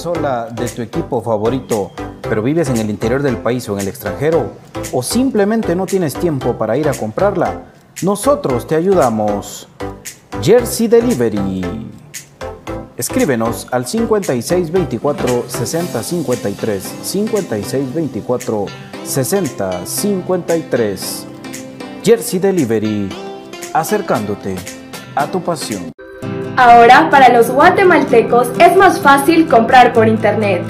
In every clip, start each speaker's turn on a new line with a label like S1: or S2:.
S1: ¿Quieres la camisola de tu equipo favorito, pero vives en el interior del país o en el extranjero? ¿O simplemente no tienes tiempo para ir a comprarla? Nosotros te ayudamos. Jersey Delivery. Escríbenos al 5624 6053 5624 6053. Jersey Delivery, acercándote a tu pasión.
S2: Ahora para los guatemaltecos es más fácil comprar por internet.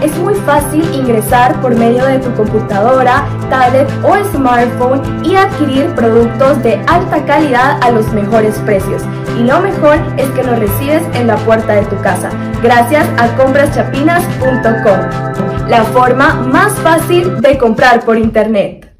S2: Es muy fácil ingresar por medio de tu computadora, tablet o smartphone y adquirir productos de alta calidad a los mejores precios. Y lo mejor es que los recibes en la puerta de tu casa, gracias a compraschapinas.com, la forma más fácil de comprar por internet.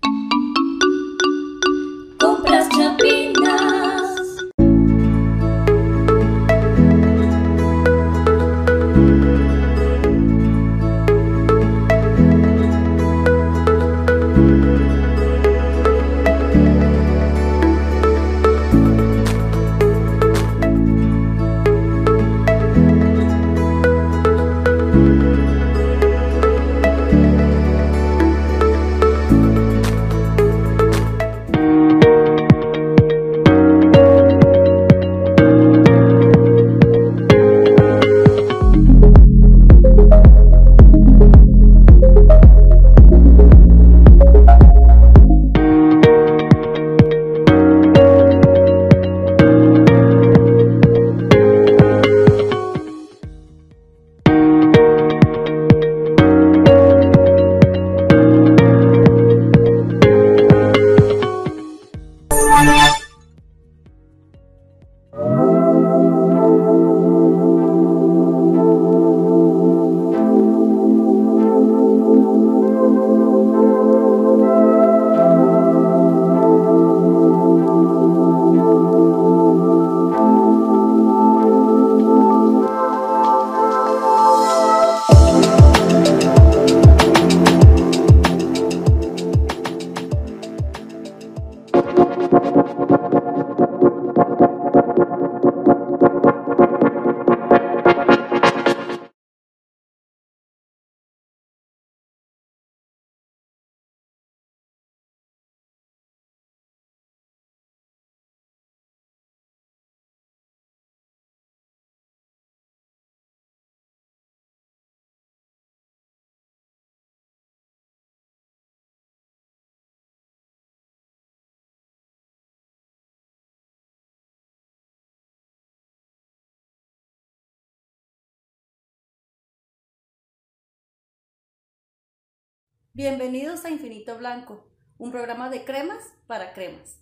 S3: Bienvenidos a Infinito Blanco, un programa de cremas para cremas.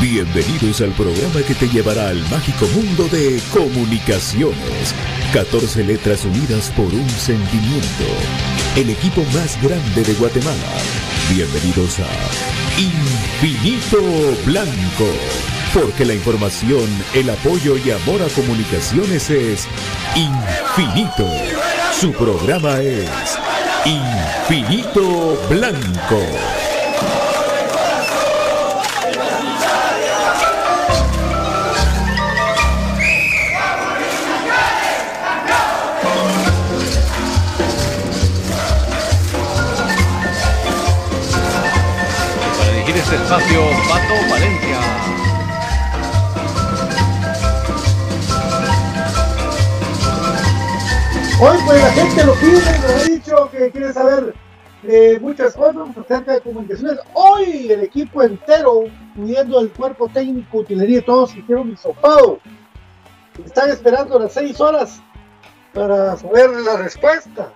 S4: Bienvenidos al programa que te llevará al mágico mundo de comunicaciones. 14 letras unidas por un sentimiento. El equipo más grande de Guatemala. Bienvenidos a Infinito Blanco. Porque la información, el apoyo y amor a comunicaciones es infinito. Su programa es Infinito Blanco.
S5: Para dirigir este espacio, Pato Valencia.
S6: Hoy pues la gente lo pide, nos ha dicho que quiere saber eh, muchas cosas acerca de comunicaciones. Hoy el equipo entero, incluyendo el cuerpo técnico, utilería y todos hicieron hisopado. Están esperando las seis horas para saber la respuesta.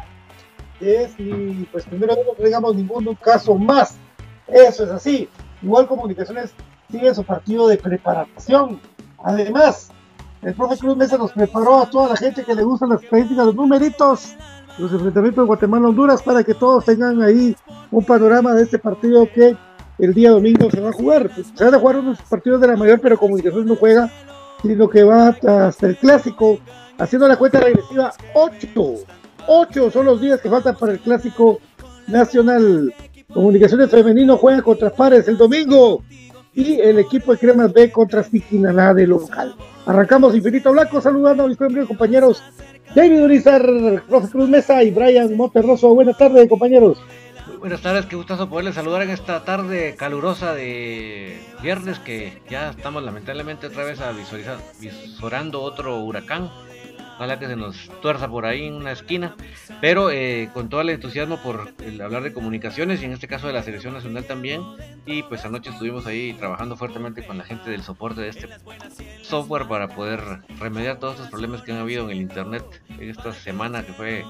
S6: Es y pues primero no tengamos ningún caso más Eso es así. Igual Comunicaciones sigue su partido de preparación. Además, el profe Cruz Mesa nos preparó a toda la gente que le gustan las estadísticas, los numeritos, los enfrentamientos de Guatemala-Honduras, para que todos tengan ahí un panorama de este partido que el día domingo se va a jugar. Se van a jugar unos partidos de la mayor, pero Comunicaciones no juega, sino que va hasta el clásico, haciendo la cuenta regresiva 8. 8 son los días que faltan para el clásico nacional. Comunicaciones Femenino juega contra Pares el domingo y el equipo de Cremas B contra Siquinalá de local. Arrancamos Infinito Blanco saludando a mis compañeros David Urizar, Profe Cruz Mesa y Brian Monterroso. Buenas tardes, compañeros.
S5: Buenas tardes, qué gustazo poderles saludar en esta tarde calurosa de viernes que ya estamos lamentablemente otra vez a visualizar, visorando otro huracán ojalá que se nos tuerza por ahí en una esquina, pero eh, con todo el entusiasmo por hablar de comunicaciones y en este caso de la selección nacional también. Y pues anoche estuvimos ahí trabajando fuertemente con la gente del soporte de este software para poder remediar todos estos problemas que han habido en el internet en esta semana que fue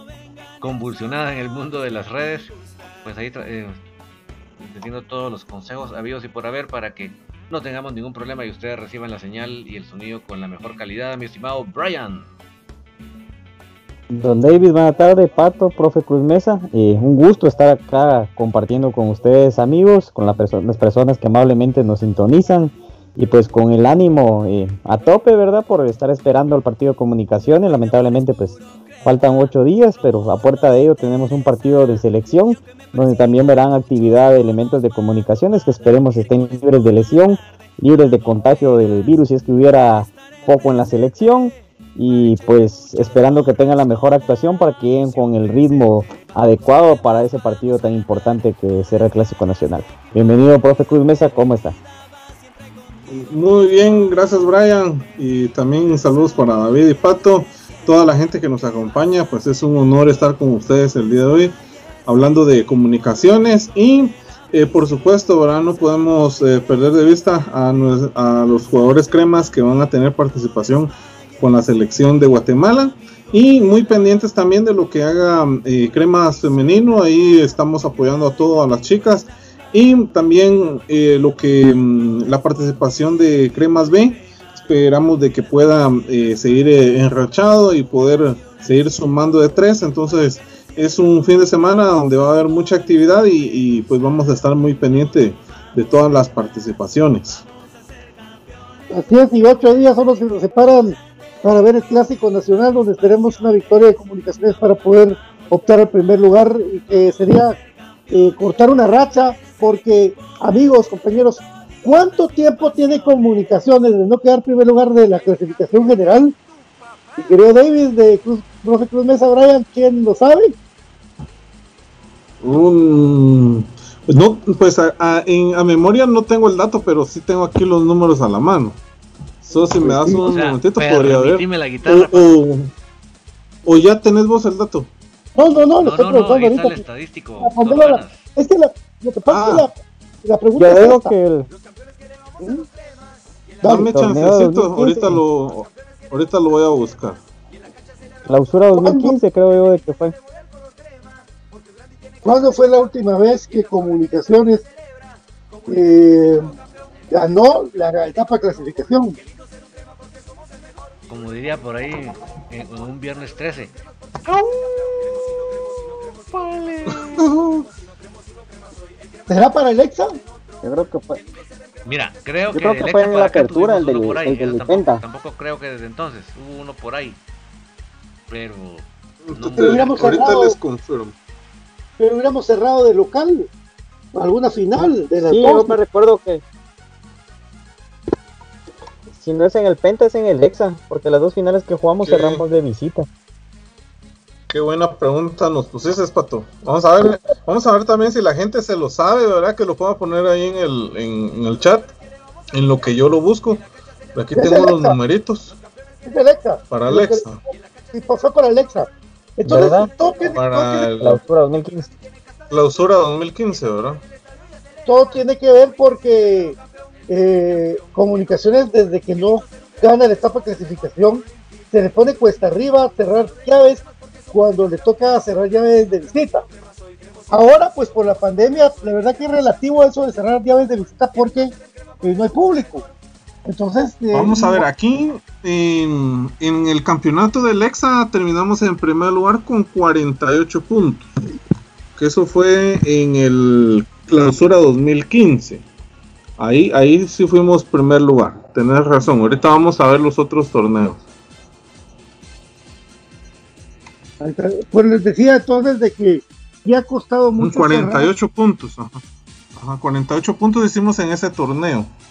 S5: convulsionada en el mundo de las redes. Pues ahí eh, todos los consejos habidos y por haber para que no tengamos ningún problema y ustedes reciban la señal y el sonido con la mejor calidad, mi estimado Brian.
S7: Don David, buenas tardes, Pato, profe Cruz Mesa. Eh, un gusto estar acá compartiendo con ustedes, amigos, con las personas que amablemente nos sintonizan y pues con el ánimo eh, a tope, ¿verdad? Por estar esperando el partido de comunicaciones. Lamentablemente, pues faltan ocho días, pero a puerta de ello tenemos un partido de selección donde también verán actividad de elementos de comunicaciones que esperemos estén libres de lesión, libres de contagio del virus si es que hubiera poco en la selección y pues esperando que tengan la mejor actuación para que lleguen con el ritmo adecuado para ese partido tan importante que será el Clásico Nacional. Bienvenido, profe Cruz Mesa, ¿cómo está?
S8: Muy bien, gracias Brian. Y también saludos para David y Pato, toda la gente que nos acompaña, pues es un honor estar con ustedes el día de hoy hablando de comunicaciones. Y eh, por supuesto, ahora no podemos eh, perder de vista a, a los jugadores cremas que van a tener participación con la selección de Guatemala. Y muy pendientes también de lo que haga eh, Cremas Femenino, ahí estamos apoyando a todas las chicas. Y también eh, lo que mm, la participación de Cremas B, esperamos de que pueda eh, seguir enrachado y poder seguir sumando de tres, entonces es un fin de semana donde va a haber mucha actividad y, y pues vamos a estar muy pendiente de todas las participaciones.
S6: Así es, y ocho días que nos separan para ver el Clásico Nacional, donde esperemos una victoria de comunicaciones para poder optar al primer lugar, que sería eh, cortar una racha, porque amigos, compañeros, ¿cuánto tiempo tiene comunicaciones de no quedar primer lugar de la clasificación general? Y querido David, de Cruz, Cruz Mesa Brian, ¿quién lo sabe?
S8: Pues no, pues a, a memoria no tengo el dato, pero sí tengo aquí los números a la mano. Solo si me das un momentito podría ver.
S5: La guitarra,
S8: o, o, ya tenés vos el dato.
S6: No, no, no,
S5: lo estoy preguntando ahorita. El estadístico.
S6: La, es que la, lo que pasa es que la, la pregunta
S7: ya es esta. que el...
S8: Dame chancecito, ahorita lo, ahorita lo voy a buscar.
S7: Clausura 2015 creo yo de que fue.
S6: ¿Cuándo fue la última vez que Comunicaciones eh, ganó la etapa de clasificación?
S5: Como diría por ahí, en, un viernes 13.
S6: ¿Será para el EXA?
S7: Yo creo que fue.
S5: Mira, creo
S7: Yo
S5: que,
S7: creo que fue en la apertura, el del,
S5: por ahí.
S7: el del
S5: tampoco, tampoco, creo que desde entonces hubo uno por ahí. Pero.
S6: No pero hubiéramos
S8: ahorita
S6: cerrado,
S8: les confirmo.
S6: Pero hubiéramos cerrado de local. Alguna final de la
S7: Sí, yo me recuerdo que si no es en el Penta, es en el Hexa, porque las dos finales que jugamos
S8: ¿Qué?
S7: cerramos de visita.
S8: Qué buena pregunta nos pusiste, Pato. Vamos a ver, vamos a ver también si la gente se lo sabe, ¿verdad? Que lo pueda poner ahí en el, en, en el chat, en lo que yo lo busco. Aquí tengo los numeritos.
S6: Es Alexa.
S8: Para Alexa.
S6: Sí, fue para Alexa. Entonces,
S7: ¿Verdad?
S6: todo tiene,
S8: Para
S6: todo
S7: Clausura 2015.
S8: Clausura 2015, ¿verdad?
S6: todo tiene que ver porque eh, comunicaciones desde que no gana la etapa de clasificación se le pone cuesta arriba cerrar llaves cuando le toca cerrar llaves de visita Ahora, pues por la pandemia, la verdad que es relativo eso de cerrar llaves de visita porque pues, no hay público. Entonces, eh,
S8: Vamos a ver, aquí en, en el campeonato del EXA terminamos en primer lugar con 48 puntos. Que eso fue en el clausura 2015. Ahí, ahí sí fuimos primer lugar. Tenés razón. Ahorita vamos a ver los otros torneos.
S6: Pues les decía entonces de que ya ha costado
S8: Un
S6: mucho.
S8: 48 puntos. Ajá. Ajá, 48 puntos hicimos en ese torneo.
S6: cerrar.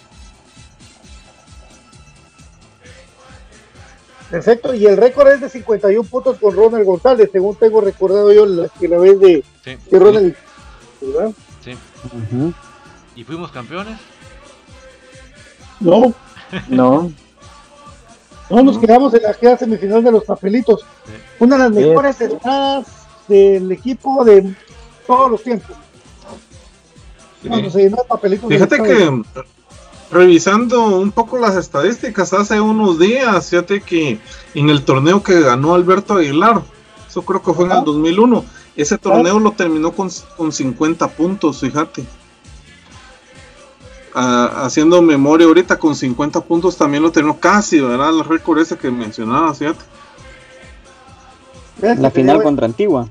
S6: Perfecto, y el récord es de 51 puntos con Ronald González, según tengo recordado yo la, que la vez de
S5: Sí,
S6: Ronald. ¿verdad?
S5: sí. ¿Y fuimos campeones?
S6: No,
S7: No,
S6: no nos quedamos en la queda semifinal de los papelitos.
S5: Sí.
S6: Una de las
S7: Sí.
S6: mejores entradas del equipo de todos los tiempos. Cuando se llenó papelitos.
S8: Fíjate que revisando un poco las estadísticas hace unos días, fíjate que en el torneo que ganó Alberto Aguilar, eso creo que fue en el
S6: Ah.
S8: 2001, ese torneo lo terminó con, con 50 puntos, fíjate. Ah, haciendo memoria ahorita con 50 puntos también lo terminó casi, ¿verdad? El récord ese que mencionaba.
S6: Vean
S7: la final contra Antigua.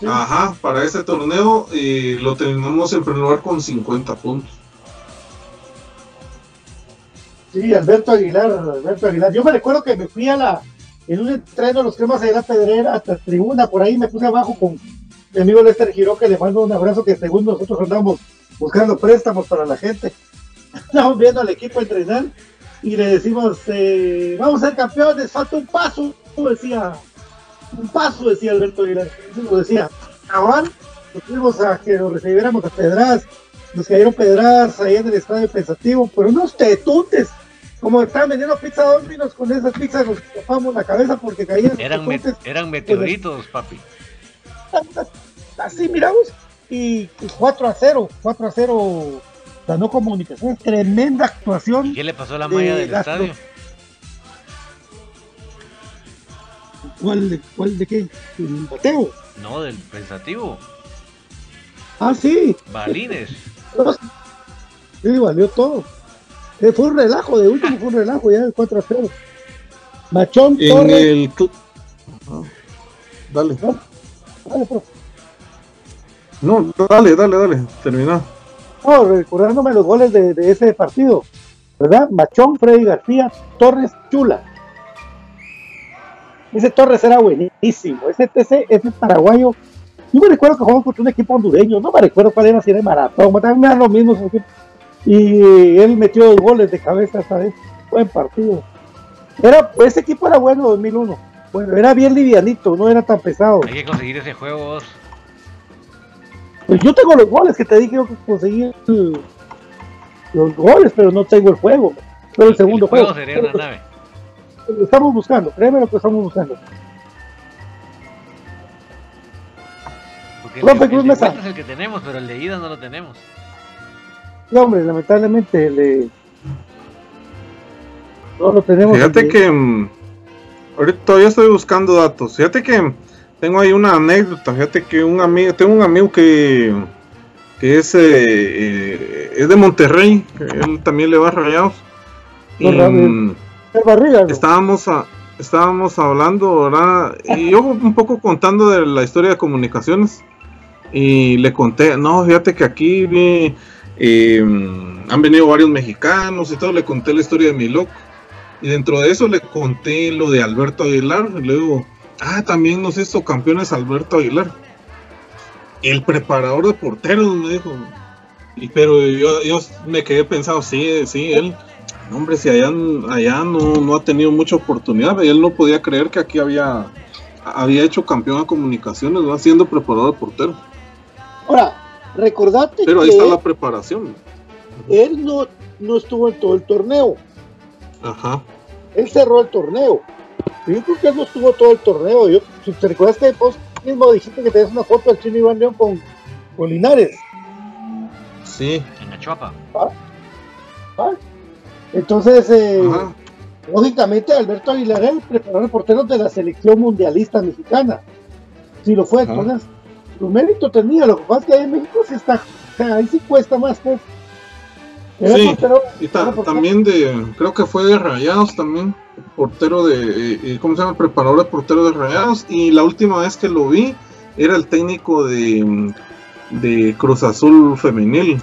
S6: Sí.
S8: Ajá, para ese torneo eh, lo terminamos en primer lugar con 50 puntos.
S6: Sí, Alberto Aguilar, Alberto Aguilar. Yo me recuerdo que me fui a la, en un entreno de los cremas de la pedrera, hasta la tribuna, por ahí me puse abajo con mi amigo Lester Giró, que le mando un abrazo, que según nosotros andamos buscando préstamos para la gente. Estamos viendo al equipo entrenar y le decimos, eh, vamos a ser campeones, falta un paso, decía, un paso, decía Alberto Aguilar. Decía, cabal, nos fuimos a que nos recibiéramos a pedradas, nos cayeron pedradas ahí en el estadio pensativo, pero unos tetuntes, como estaban vendiendo pizza Domino's, con esas pizzas nos tapamos la cabeza porque caían
S5: me- eran meteoritos, papi.
S6: así miramos y, y 4 a 0, 4 a 0 ganó comunicaciones, tremenda actuación.
S5: ¿Y qué le pasó a la
S6: de
S5: malla del
S6: Gastro.
S5: estadio?
S6: ¿Cuál de, cuál de qué? ¿El bateo?
S5: No, del pensativo.
S6: Ah, sí,
S5: Balines.
S6: sí, valió todo. Eh, fue un relajo, de último fue un relajo ya el 4 a 0. Machón
S8: En
S6: Torres,
S8: el... Dale.
S6: Dale, profe.
S8: No, dale, dale, dale. Termina.
S6: No, recordándome los goles de, de ese partido, ¿verdad? Machón, Freddy García, Torres, Chula. Ese Torres era buenísimo. Ese, ese, ese paraguayo. Yo me recuerdo que jugamos contra un equipo hondureño. No me recuerdo cuál era, si era Maratón. También eran los mismos equipos. Y él metió dos goles de cabeza esta vez. Buen partido. Era, ese equipo era bueno 2001. Bueno, era bien livianito, no era tan pesado.
S5: Hay que conseguir ese juego vos.
S6: Pues yo tengo los goles que te dije yo que conseguí el- los goles, pero no tengo el juego. Pero el segundo
S5: el juego
S6: juego.
S5: sería una nave.
S6: Lo estamos buscando, créeme lo que estamos buscando.
S5: Porque
S6: Profe
S5: el,
S6: Cruz
S5: el de
S6: Mesa.
S5: es el que tenemos, pero el de ida no lo tenemos.
S6: Y hombre, lamentablemente le... no lo tenemos.
S8: Fíjate que mm, ahorita todavía estoy buscando datos. Fíjate que tengo ahí una anécdota. Fíjate que un amigo, tengo un amigo que que es eh, eh, es de Monterrey. que él también le va a Rayados. Y, mm,
S6: el Barriga, ¿no?
S8: estábamos a- estábamos hablando, ¿verdad? Y yo un poco contando de la historia de comunicaciones. Y le conté, no, fíjate que aquí vi, eh, han venido varios mexicanos y todo, le conté la historia de mi loco. Y dentro de eso le conté lo de Alberto Aguilar. Y luego, ah, también nos hizo campeones Alberto Aguilar. El preparador de porteros, me dijo. Y, pero yo, yo me quedé pensado, sí, sí, él. Hombre, si allá, allá no, no ha tenido mucha oportunidad, él no podía creer que aquí había, había hecho campeón a comunicaciones, ¿no? siendo preparador de portero.
S6: Ahora, recordate
S8: Pero ahí
S6: que
S8: está la preparación.
S6: él no, no estuvo en todo el torneo.
S8: Ajá.
S6: Él cerró el torneo. Yo creo que él no estuvo todo el torneo. Yo, si te recuerdas que vos mismo dijiste que tenías una foto del chino Iván León con, con Linares.
S8: Sí.
S5: En Achuapa.
S6: Entonces, eh, lógicamente, Alberto Aguilar era el preparador de porteros de la selección mundialista mexicana. Si lo fue,
S8: Ajá.
S6: entonces, su mérito tenía, lo que pasa es que ahí en México sí está, o sea, ahí sí cuesta más, pues.
S8: Sí,
S6: portero- portero-
S8: también de, creo que fue de Rayados también, portero de, eh, eh, ¿cómo se llama? Preparador de portero de Rayados. Y la última vez que lo vi era el técnico de, de Cruz Azul Femenil.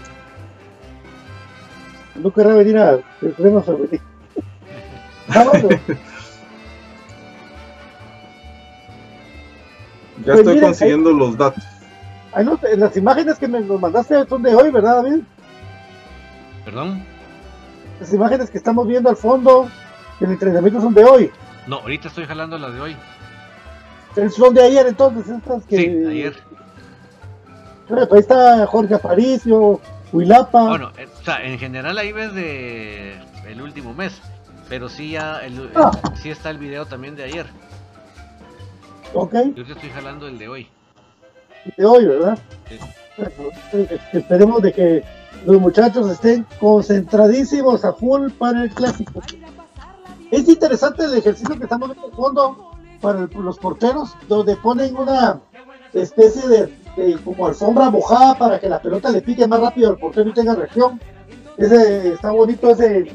S6: No querrá venir a el problema femenil. Ah, bueno,
S8: Ya
S6: Pues
S8: estoy consiguiendo los datos.
S6: ahí no- en las imágenes que me nos mandaste son de hoy, ¿verdad, David?
S5: ¿Perdón?
S6: Las imágenes que estamos viendo al fondo del entrenamiento son de hoy.
S5: No, ahorita estoy jalando las de hoy.
S6: Son de ayer, entonces. Estas que,
S5: Sí, ayer.
S6: Bueno, pues ahí está Jorge Aparicio, Huilapa.
S5: Bueno, eh, o sea, en general ahí ves de el último mes, pero sí ya el, el-
S6: Ah.
S5: sí está el video también de ayer.
S6: Ok,
S5: Yo te estoy jalando el de hoy.
S6: de hoy, ¿verdad?
S5: Sí.
S6: Bueno, eh, esperemos de que los muchachos estén concentradísimos a full para el clásico. Es interesante el ejercicio que estamos viendo al fondo para el- los porteros, donde ponen una especie de, como alfombra mojada para que la pelota le pique más rápido al portero y tenga reacción. Ese está bonito ese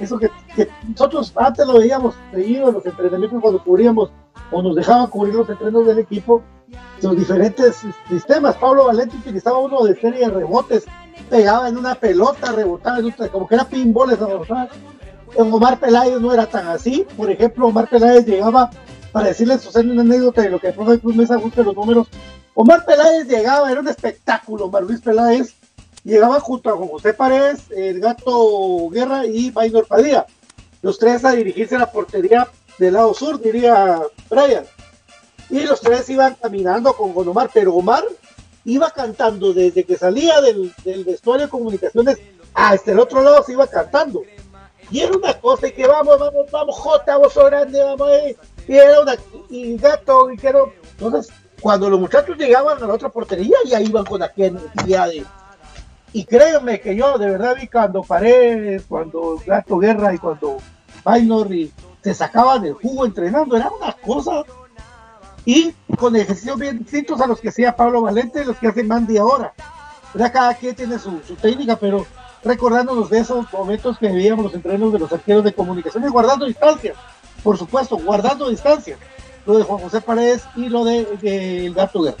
S6: eso que, que nosotros antes lo veíamos seguido en los entrenamientos cuando cubríamos o nos dejaban cubrir los entrenos del equipo los diferentes sistemas. Pablo Valente utilizaba uno de serie de rebotes, pegaba en una pelota, rebotaba en otra, como que era pinball esa rebotaba. En Omar Peláez no era tan así. Por ejemplo, Omar Peláez llegaba, para decirles sucede una anécdota de lo que el profe Cruz Mesa busca los números. Omar Peláez llegaba, era un espectáculo. Omar Luis Peláez llegaba junto a Juan José Paredes, el gato Guerra y Maynor Padilla. Los tres a dirigirse a la portería del lado sur, diría Brian. Y los tres iban caminando con, con Omar, pero Omar iba cantando desde que salía del, del vestuario de comunicaciones hasta el otro lado se iba cantando. Y era una cosa y que vamos, vamos, vamos, Jota, vos sos grande, vamos ahí. Y era una, y gato, y que no. Entonces, cuando los muchachos llegaban a la otra portería, ya iban con aquella energía. Y créanme que yo de verdad vi cuando Paredes, cuando Gato Guerra y cuando Maynor y se sacaban el jugo entrenando, era una cosa y con ejercicios bien distintos a los que hacía Pablo Valente, los que hace Mandy ahora. ¿Verdad? Cada quien tiene su, su técnica, pero recordándonos de esos momentos que veíamos los entrenos de los arqueros de comunicaciones, guardando distancia, por supuesto, guardando distancia. Lo de Juan José Paredes y lo de, de el Gato Guerra.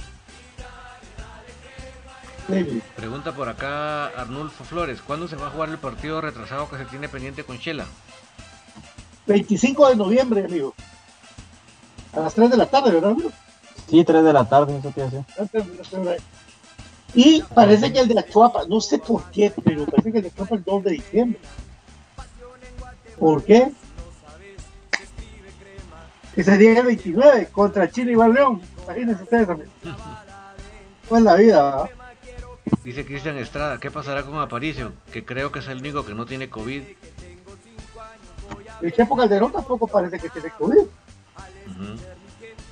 S5: Pregunta por acá Arnulfo Flores, ¿cuándo se va a jugar el partido retrasado que se tiene pendiente con Chela?
S6: 25 de noviembre, amigo. A las 3 de la tarde, ¿verdad, amigo?
S7: Sí, 3 de la tarde, eso te hace.
S6: Y parece que el de Achuapa, no sé por qué, pero parece que el de Achuapa el 2 de diciembre. ¿Por qué? Que sería el 29 contra Chile y León. Imagínense ustedes también. Pues la vida, ¿verdad?
S5: Dice Cristian Estrada, ¿qué pasará con Aparicio? Que creo que es el único que no tiene COVID.
S6: El Chepo Calderón tampoco parece que tiene COVID.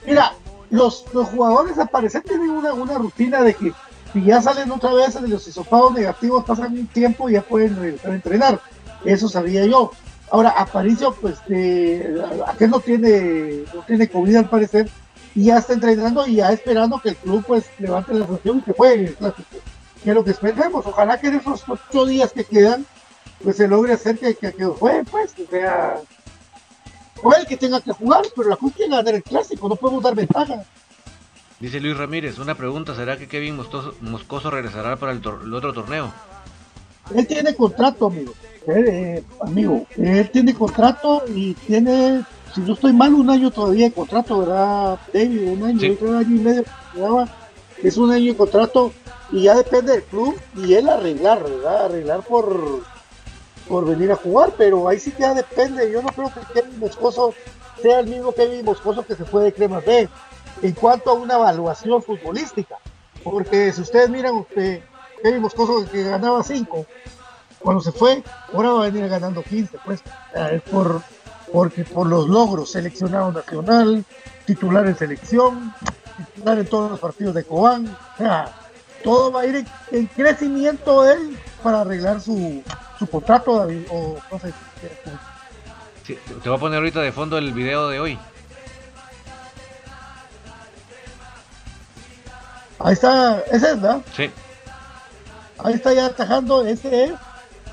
S6: Mira, los, los jugadores al parecer tienen una, una rutina de que si ya salen otra vez de los hisopados negativos, pasan un tiempo y ya pueden regresar a entrenar. Eso sabía yo. Ahora, Aparicio, pues, eh, aquel no tiene, no tiene COVID al parecer, y ya está entrenando y ya esperando que el club, pues, levante la sanción y que juegue el clásico. Que lo que esperemos. Ojalá que en esos ocho días que quedan, pues se logre hacer que, que, que juegue, pues, o sea, el que tenga que jugar, pero la Cruz tiene que ganar el clásico, no podemos dar ventaja.
S5: Dice Luis Ramírez, una pregunta, ¿será que Kevin Moscoso, Moscoso regresará para el, el otro torneo?
S6: Él tiene contrato, amigo. Él, eh, amigo, él tiene contrato y tiene, si no estoy mal, un año todavía de contrato, ¿verdad, David? Un año,
S5: Sí.
S6: otro año y medio. quedaba. Es un año de contrato y ya depende del club y él arreglar, ¿verdad? Arreglar por, por venir a jugar, pero ahí sí ya depende. Yo no creo que Kevin Moscoso sea el mismo Kevin Moscoso que se fue de Cremas B en cuanto a una evaluación futbolística. Porque si ustedes miran, usted, Kevin Moscoso que ganaba 5 cuando se fue, ahora va a venir ganando 15, pues, eh, por, porque por los logros, seleccionado nacional, titular en selección, titular en todos los partidos de Cobán, o sea, todo va a ir en crecimiento él para arreglar su, su contrato, David, o no sé.
S5: Sí, te- voy a poner ahorita de fondo el video de hoy.
S6: Ahí está, ese es, ¿verdad?
S5: Sí,
S6: Ahí está ya atajando, ese es.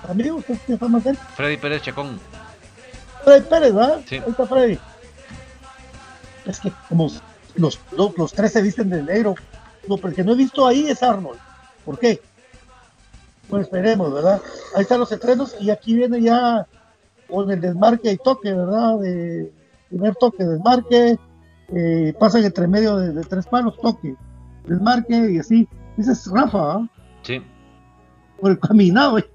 S6: Amigo, usted que está más.
S5: Freddy Pérez Chacón.
S6: Freddy Pérez, ¿verdad?
S5: Sí.
S6: Ahí está Freddy. Es que como los, los, los tres se visten de negro, lo que no he visto ahí es Arnold. ¿Por qué? Pues esperemos, ¿verdad? Ahí están los estrenos y aquí viene ya con el desmarque y toque, ¿verdad? De primer toque, desmarque, eh, pasan entre medio de, de tres palos, toque, desmarque y así. Ese es Rafa, ¿ah?
S5: Sí,
S6: Por el caminado, ¿eh?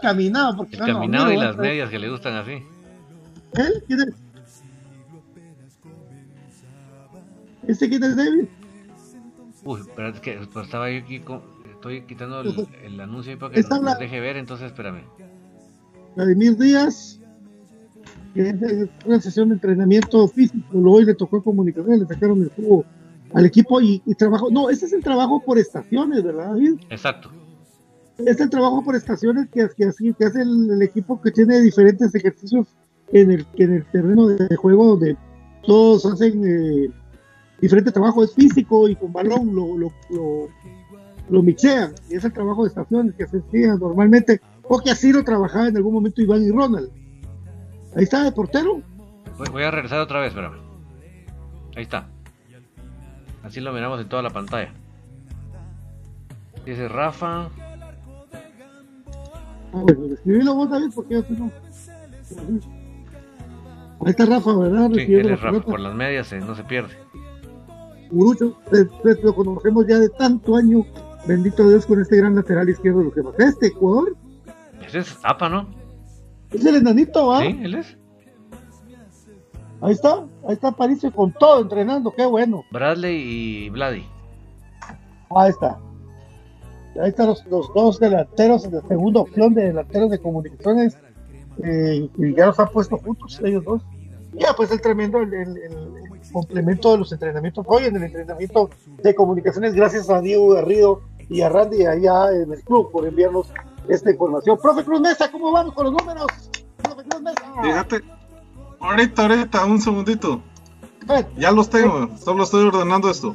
S6: Caminado, porque
S5: el
S6: no,
S5: caminado y las
S6: ¿eh?
S5: medias que le gustan así.
S6: ¿Eh? ¿Quién es? ¿Este quién es David?
S5: Uy, pero es que pues, estaba yo aquí, con- estoy quitando el, el anuncio ahí para que nos, nos
S6: habla-
S5: deje ver, entonces espérame.
S6: Vladimir Díaz, que es de una sesión de entrenamiento físico, hoy le tocó comunicación, le sacaron el jugo al equipo y, y trabajo, no, ese es el trabajo por estaciones, ¿verdad, David?
S5: Exacto.
S6: Es el trabajo por estaciones que, que, hace el, el equipo que tiene diferentes ejercicios en el, en el terreno de juego donde todos hacen eh, diferente trabajo, es físico y con balón lo, lo, lo, lo mixean, y es el trabajo de estaciones que se hacía normalmente, o que así lo trabajaba en algún momento Iván y Ronald. Ahí está el portero,
S5: Voy, voy a regresar otra vez, espérame. Ahí está. Así lo miramos en toda la pantalla. Dice Rafa.
S6: Ah, bueno, escribilo vos David porque yo no. Ahí está Rafa, ¿verdad?
S5: Sí, él es Rafa. Por las medias eh, no se pierde.
S6: Urucho, eh, pues, lo conocemos ya de tanto año, bendito Dios con este gran lateral izquierdo lo que pasa. Este jugador
S5: Ese es Zapa, ¿no?
S6: es el enanito, ¿va?
S5: Sí, él es.
S6: Ahí está, ahí está Paricio con todo entrenando, qué bueno.
S5: Bradley y Vladi.
S6: Ahí está. Ahí están los, los dos delanteros en la segunda opción de delanteros de comunicaciones. eh, y ya los han puesto juntos ellos dos. Ya, pues el tremendo el, el- el complemento de los entrenamientos hoy en el entrenamiento de comunicaciones. Gracias a Diego Garrido y a Randy allá en el club por enviarnos esta información. Profe Cruz Mesa, ¿cómo vamos con los números? Profe Cruz Mesa.
S8: Fíjate, ahorita, ahorita, un segundito.
S6: Ven,
S8: Ya los tengo, solo estoy ordenando esto.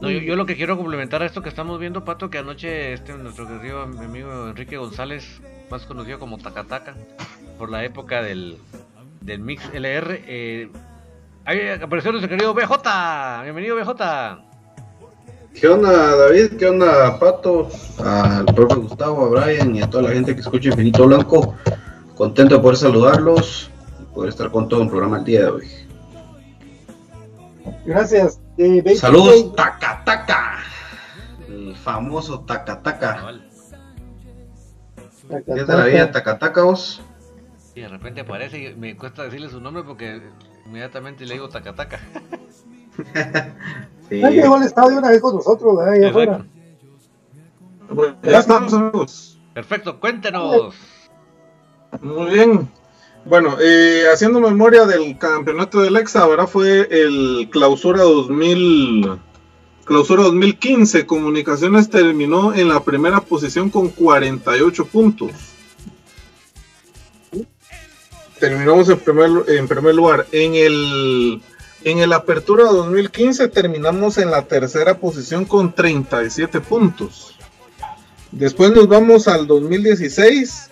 S5: No, yo, yo lo que quiero complementar a esto que estamos viendo, Pato, que anoche este nuestro querido amigo Enrique González, más conocido como Takataka, por la época del, del Mix LR, eh, ahí apareció nuestro querido BJ. Bienvenido, BJ.
S9: ¿Qué onda David? ¿Qué onda Pato? Al profe Gustavo, a Brian y a toda la gente que escucha Infinito Blanco. Contento de poder saludarlos y poder estar con todo el programa el día de hoy.
S6: gracias. Eh,
S9: Saludos, Taca Taca. El famoso Taca Taca. ¿Qué es de la vida Taca Taca vos?
S5: Y de repente aparece y me cuesta decirle su nombre porque inmediatamente le digo Takataka.
S9: Sí,
S6: Ya llegó al estadio una vez con nosotros, ¿verdad? Allá afuera.
S5: Exacto.
S8: Bueno, ya estamos amigos.
S5: Perfecto, cuéntenos.
S8: Muy bien. Bueno, eh, haciendo memoria del campeonato del Exa, ahora fue el clausura 2000, clausura 2015. Comunicaciones terminó en la primera posición con 48 puntos. Terminamos en primer, en primer lugar. En el, en el Apertura 2015 terminamos en la tercera posición con 37 puntos. Después nos vamos al 2016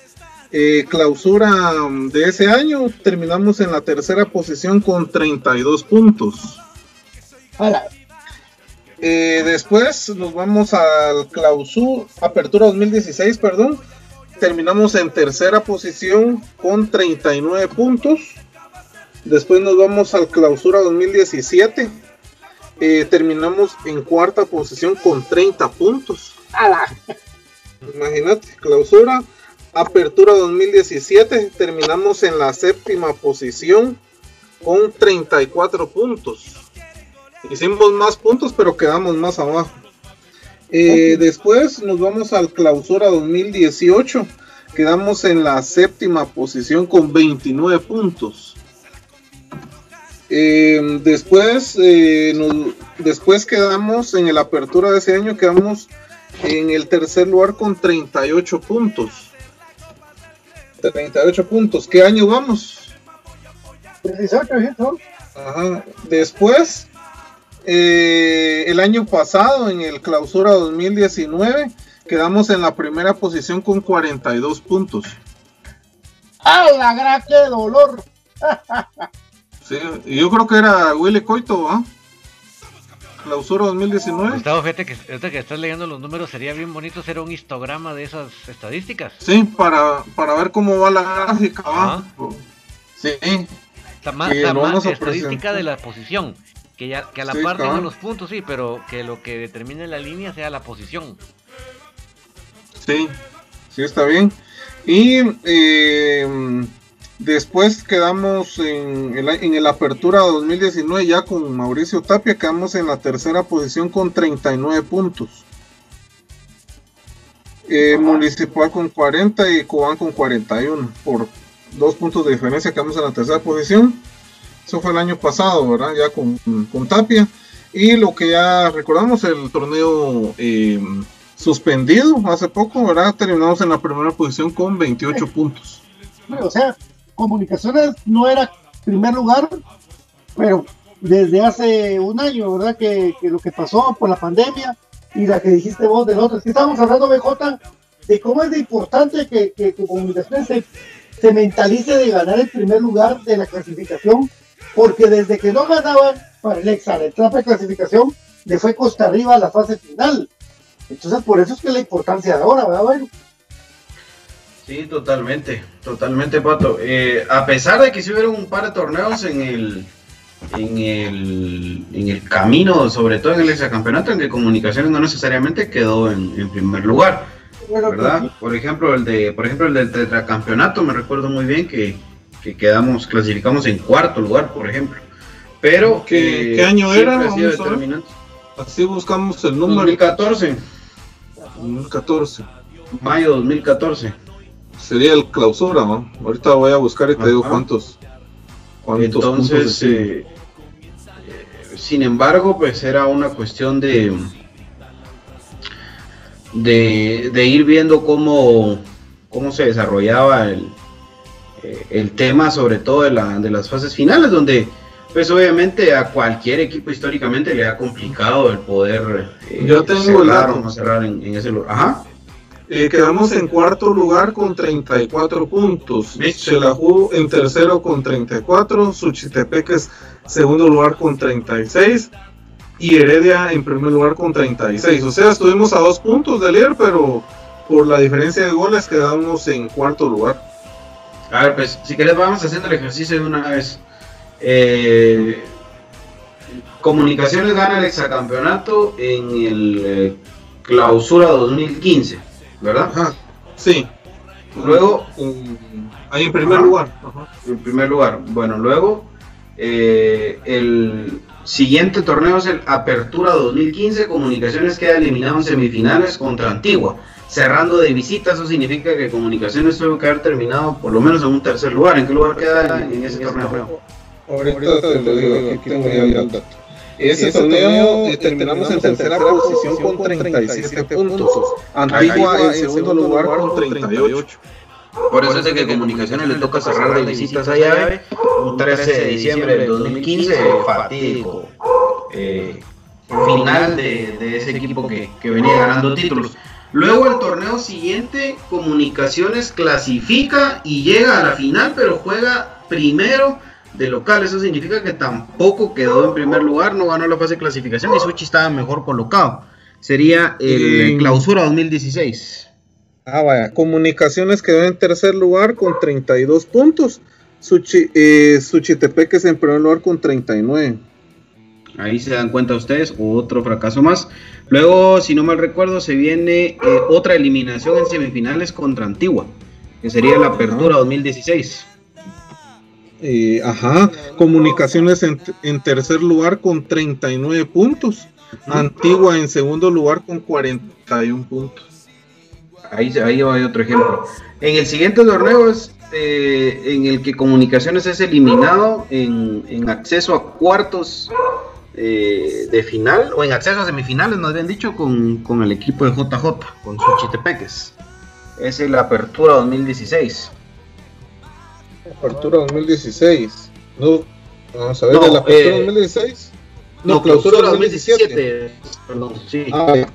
S8: eh, clausura mm, de ese año terminamos en la tercera posición con 32 puntos.
S6: Ala,
S8: Eh, después nos vamos al clausura, apertura 2016, perdón. Terminamos en tercera posición con 39 puntos. Después nos vamos al clausura 2017. eh, terminamos en cuarta posición con 30 puntos. Imagínate, clausura, apertura 2017, terminamos en la séptima posición con 34 puntos. Hicimos más puntos, pero quedamos más abajo. Eh, después nos vamos al clausura 2018, quedamos en la séptima posición con 29 puntos. Eh, después, eh, nos- después quedamos en la apertura de ese año, quedamos en el tercer lugar con 38 puntos. 38 puntos. ¿Qué año vamos?
S6: 18, ¿sí? ¿no?
S8: Ajá. Después, eh, el año pasado, en el clausura 2019, quedamos en la primera posición con 42 puntos.
S6: ¡Ah, la gran qué dolor!
S8: Sí, yo creo que era Willy Coito, ¿ah? Clausura 2019.
S5: Gustavo, fíjate que ahorita que estás leyendo los números, sería bien bonito hacer un histograma de esas estadísticas.
S8: Sí, para, para ver cómo va la gráfica, ¿va?
S5: Ajá.
S8: Sí.
S5: La más,
S8: Sí,
S5: la más estadística de la posición. Que, ya, que a la
S8: Sí,
S5: par tengan los puntos, sí, pero que lo que determine la línea sea la posición.
S8: Sí, sí está bien. Y eh, después quedamos en el, en el Apertura 2019 ya con Mauricio Tapia, quedamos en la tercera posición con 39 puntos. Eh, Municipal con 40 y Cobán con 41. Por dos puntos de diferencia quedamos en la tercera posición. Eso fue el año pasado, ¿verdad? Ya con, con Tapia. Y lo que ya recordamos, el torneo eh, suspendido hace poco, ¿verdad? Terminamos en la primera posición con 28 puntos.
S6: O sea, comunicaciones no era primer lugar, pero desde hace un año, ¿verdad? Que, lo que pasó por la pandemia y la que dijiste vos del otro. Es que estábamos hablando, BJ, de cómo es de importante que, que, que comunicaciones se, se mentalice de ganar el primer lugar de la clasificación, porque desde que no ganaban para el Exa, la etapa de clasificación, le fue costa arriba a la fase final. Entonces, por eso es que la importancia de ahora, ¿verdad? Bueno,
S9: Sí, totalmente, totalmente, Pato. Eh, a pesar de que sí hubieron un par de torneos en el, en el, en el camino, sobre todo en el exacampeonato, en que Comunicaciones no necesariamente quedó en, en primer lugar, ¿verdad? Por ejemplo, el de, por ejemplo, el del tetracampeonato, me recuerdo muy bien que, que quedamos, clasificamos en cuarto lugar, por ejemplo. Pero
S8: ¿Qué-
S9: eh,
S8: qué año era?
S9: ha sido
S8: Vamos a ver.
S9: determinante.
S8: Así buscamos el número
S9: 2014,
S8: 2014.
S9: mayo 2014.
S8: Sería el clausura, ¿no? Ahorita voy a buscar y te digo cuántos. cuántos
S9: Entonces, eh, eh, sin embargo, pues era una cuestión de, de, de ir viendo cómo, cómo se desarrollaba el, eh, el tema, sobre todo de, la, de las fases finales, donde pues obviamente a cualquier equipo históricamente le ha complicado el poder eh,
S8: Yo tengo el
S9: cerrar
S8: dato.
S9: o no cerrar en, en ese lugar. Ajá.
S8: Quedamos en cuarto lugar con 34 puntos. Xelajú en tercero con 34. Suchitepeques segundo lugar con 36. Y Heredia en primer lugar con 36. O sea, estuvimos a dos puntos de líder, pero por la diferencia de goles quedamos en cuarto lugar.
S9: A ver, pues, si querés, vamos haciendo el ejercicio de una vez. Eh, Comunicaciones gana el exacampeonato en el eh, Clausura 2015, ¿verdad?
S8: Ajá. Sí.
S9: Luego,
S8: ahí en primer
S9: Ajá.
S8: lugar. Ajá.
S9: en primer lugar, bueno, luego eh, el siguiente torneo es el Apertura 2015. Comunicaciones queda eliminado en semifinales contra Antigua. Cerrando de visita, eso significa que Comunicaciones tuvo que haber terminado por lo menos en un tercer lugar. ¿En qué lugar queda en, en ese torneo?
S8: Ahorita te lo digo, aquí tengo ya el dato. Ese torneo eh, terminamos en tercera posición con 37 puntos. Antigua en segundo lugar con 38.
S9: Por eso es de que Comunicaciones le toca cerrar de visitas a llave un 13 de diciembre del 2015, fatídico eh, final de, de ese equipo que, que venía ganando títulos. Luego el torneo siguiente, Comunicaciones clasifica y llega a la final, pero juega primero de local. Eso significa que tampoco quedó en primer lugar, no ganó la fase de clasificación y Suchi estaba mejor colocado. Sería el
S8: En-
S9: clausura 2016.
S8: Ah, vaya. Comunicaciones quedó en tercer lugar con 32 puntos. Suchi, eh, Suchitepeques en primer lugar con 39.
S9: Ahí se dan cuenta ustedes, otro fracaso más. Luego, si no mal recuerdo, se viene eh, otra eliminación en semifinales contra Antigua, que sería la apertura 2016.
S8: Eh, ajá. Comunicaciones en, en tercer lugar con 39 puntos. Antigua en segundo lugar con 41 puntos.
S9: Ahí, ahí hay otro ejemplo. En el siguiente torneo es eh, en el que Comunicaciones es eliminado en, en acceso a cuartos eh, de final, o en acceso a semifinales, nos habían dicho, con, con el equipo de JJ, con Suchitepeques. Es la apertura 2016.
S8: Apertura 2016. No, vamos a ver,
S9: No,
S8: de la apertura
S9: eh,
S8: 2016. No,
S9: No,
S8: clausura
S9: clausura
S8: 2017.
S9: 2017. Perdón, sí.
S8: Ah.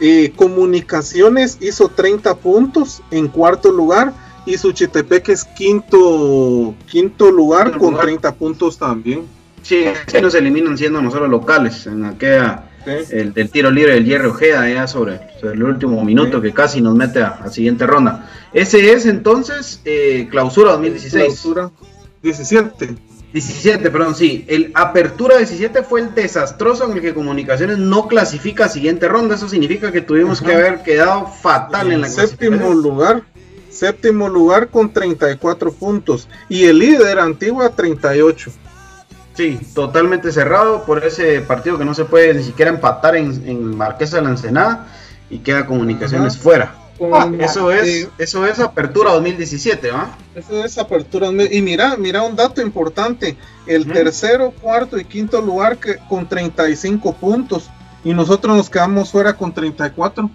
S8: Eh, Comunicaciones hizo 30 puntos en cuarto lugar y Suchitepec es quinto, quinto lugar
S9: Quinto
S8: con
S9: lugar.
S8: 30 puntos también.
S9: Sí, sí nos eliminan siendo nosotros locales en aquella
S8: Sí.
S9: el del tiro libre del Jerry Ojeda ya sobre, sobre el último minuto
S8: Sí.
S9: que casi nos mete a, a siguiente ronda. Ese es entonces eh, clausura 2016.
S8: Clausura 17.
S9: 17, perdón, sí. El Apertura 17 fue el desastroso en el que Comunicaciones no clasifica a siguiente ronda. Eso significa que tuvimos
S8: Ajá.
S9: que haber quedado fatal en la
S8: séptimo lugar. Séptimo lugar con 34 puntos. Y el líder Antigua 38.
S9: Sí, totalmente cerrado por ese partido que no se puede ni siquiera empatar en, en Marquesa de la Ensenada y queda Comunicaciones
S8: Ajá.
S9: fuera.
S8: Con-
S9: Eso es, eso es Apertura 2017, ¿va?
S8: Eso es apertura. Y mira, mira un dato importante. El tercero, cuarto y quinto lugar que, con 35 puntos. Y nosotros nos quedamos fuera con 34.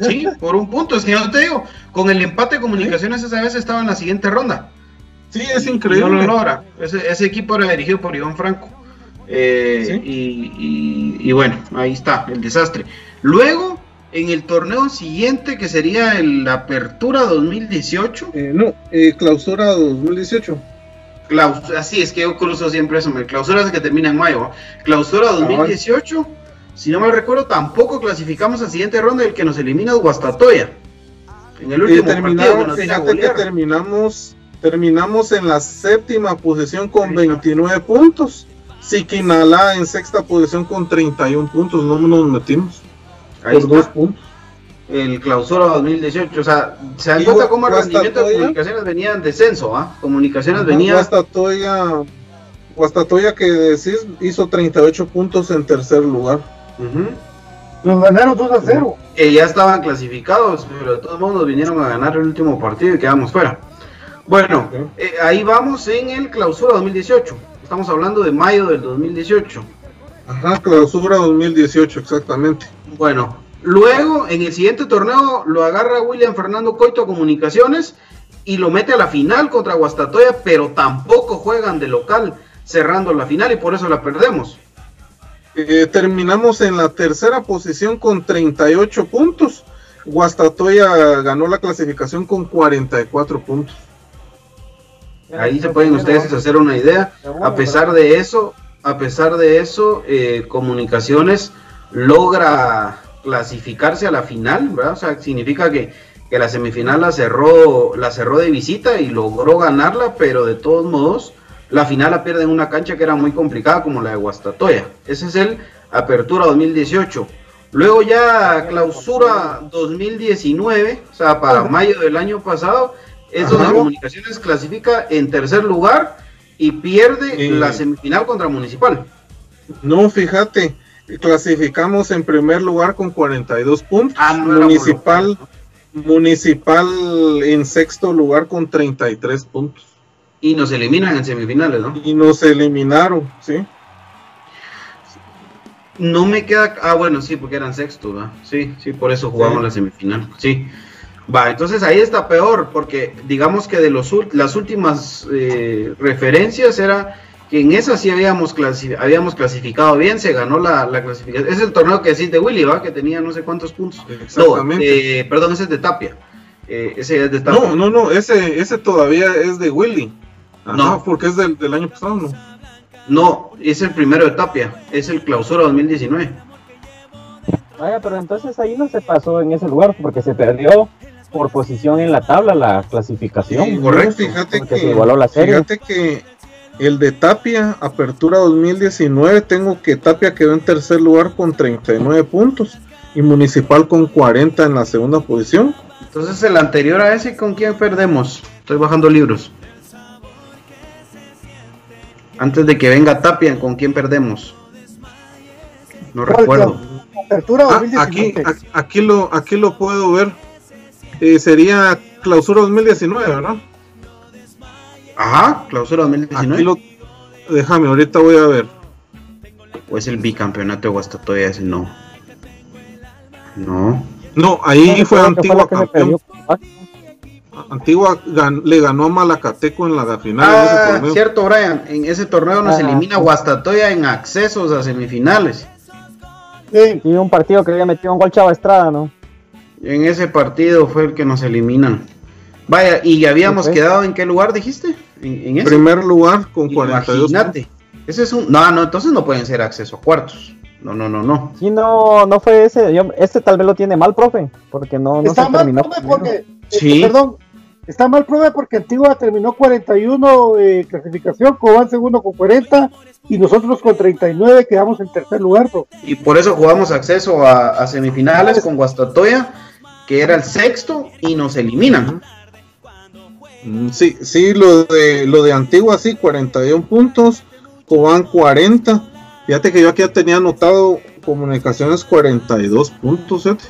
S9: Sí, por un punto. Es que yo te digo, con el empate de Comunicaciones esa vez estaba en la siguiente ronda.
S8: Sí, es increíble.
S9: No lo logra. Ese, ese equipo era dirigido por Iván Franco. Eh,
S8: Sí.
S9: y, y- y bueno, ahí está, el desastre. Luego, en el torneo siguiente, que sería el- la Apertura 2018,
S8: Eh, no, eh, clausura 2018.
S9: claus- así es que yo cruzo siempre eso, me clausura es que termina en mayo. Clausura 2018, si no me recuerdo, tampoco clasificamos a siguiente ronda, el que nos elimina Guastatoya. En el último partido que nos
S8: terminamos, terminamos en la séptima posición con 29 puntos. Siquinalá en sexta posición con 31 puntos. No nos metimos.
S9: Ahí
S8: por dos
S9: está.
S8: puntos.
S9: el clausura 2018. O sea, se dan
S8: Y
S9: cuenta
S8: Gua-
S9: cómo el rendimiento de comunicaciones venía en descenso, ¿ah? Comunicaciones
S8: Ajá,
S9: venía.
S8: Guastatoya, Guastatoya que decís hizo 38 puntos en tercer lugar.
S6: Nos ganaron 2 a 0.
S9: que ya estaban clasificados, pero de todos modos nos vinieron a ganar el último partido y quedamos fuera. Bueno, eh, ahí vamos en el clausura 2018. Estamos hablando de mayo del 2018.
S8: Ajá, clausura 2018, exactamente.
S9: Bueno, luego en el siguiente torneo lo agarra William Fernando Coito a Comunicaciones y lo mete a la final contra Guastatoya, pero tampoco juegan de local cerrando la final y por eso la perdemos.
S8: Eh, terminamos en la tercera posición con 38 puntos. Guastatoya ganó la clasificación con 44 puntos.
S9: Ahí se pueden ustedes hacer una idea. A pesar de eso, a pesar de eso, eh, Comunicaciones logra clasificarse a la final, ¿verdad? O sea, significa que, que la semifinal la cerró, la cerró de visita y logró ganarla, pero de todos modos, la final la pierde en una cancha que era muy complicada como la de Guastatoya. Ese es el Apertura 2018. Luego ya clausura 2019, o sea, para mayo del año pasado, es donde. Comunicaciones clasifica en tercer lugar y pierde la semifinal contra Municipal.
S8: No, fíjate, clasificamos en primer lugar con 42 puntos.
S9: Ah, no
S8: municipal, municipal en sexto lugar con 33 puntos.
S9: Y nos eliminan en semifinales, ¿no?
S8: Y nos eliminaron, ¿sí?
S9: No me queda. Ah, bueno, sí, porque eran sextos, ¿va? Sí, sí, por eso jugamos
S8: Sí.
S9: la semifinal. Sí. Va, entonces ahí está peor, porque digamos que de los las últimas eh, referencias era que en esa sí habíamos, clasi- habíamos clasificado bien, se ganó la, la clasificación. Es el torneo que decís de Willy, ¿va? Que tenía no sé cuántos puntos. No,
S8: Exactamente.
S9: eh, perdón, ese es de Tapia. Eh, ese es de Tapia.
S8: No, no, no, ese, ese todavía es de Willy. Ajá,
S9: No.
S8: porque es del, del año pasado, ¿no?
S9: No, es el primero de Tapia, es el clausura 2019.
S7: Vaya, pero entonces ahí no se pasó en ese lugar porque se perdió por posición en la tabla la clasificación.
S9: Sí, correcto.
S8: Fíjate
S7: Porque
S8: que,
S7: se igualó la serie.
S8: fíjate que el de Tapia, Apertura 2019, tengo que Tapia quedó en tercer lugar con 39 puntos y Municipal con 40 en la segunda posición.
S9: Entonces el anterior a ese, ¿con quién perdemos? Estoy bajando libros. Antes de que venga Tapia, ¿con quién perdemos? No
S6: ¿Cuál,
S9: recuerdo.
S6: Apertura
S8: Ah,
S6: 2019.
S8: aquí, a- aquí, lo, aquí lo puedo ver. Eh, sería clausura 2019, ¿verdad?
S9: Ajá, clausura 2019.
S8: Aquí lo, déjame, ahorita voy a ver.
S9: ¿O es el bicampeonato de Guastatoya ese? No. No.
S8: No, ahí
S7: No
S8: fue antigua campeón. Antigua gan- le ganó a Malacateco en la final. en ese
S9: Ah,
S8: torneo.
S9: cierto, Brian. En ese torneo nos
S7: Ajá.
S9: elimina Guastatoya en accesos a semifinales.
S6: Sí,
S7: Y un partido que había metido un gol Chava Estrada, ¿no?
S9: En ese partido fue el que nos eliminan. Vaya, y habíamos quedado en qué lugar dijiste? En, en ese.
S8: Primer lugar con 42
S9: Imagínate. Ese es un. No, no, entonces no pueden ser acceso a cuartos. No, no, no, no.
S7: Sí, no, no fue ese. Yo, este tal vez lo tiene mal, profe, porque no, no
S6: está
S7: se
S6: mal,
S7: terminó.
S6: profe, porque.
S9: Sí.
S6: eh, perdón. Está mal, profe, porque Antigua terminó 41 eh, clasificación, Cobán segundo con 40 y nosotros con 39 quedamos en tercer lugar, profe.
S9: Y por eso jugamos acceso a, a semifinales con Guastatoya, que era el sexto, y nos eliminan.
S8: Mm, Sí, sí, lo de, lo de Antigua, sí, 41 puntos, Cobán 40. Fíjate que yo aquí ya tenía anotado Comunicaciones 42 puntos, fíjate.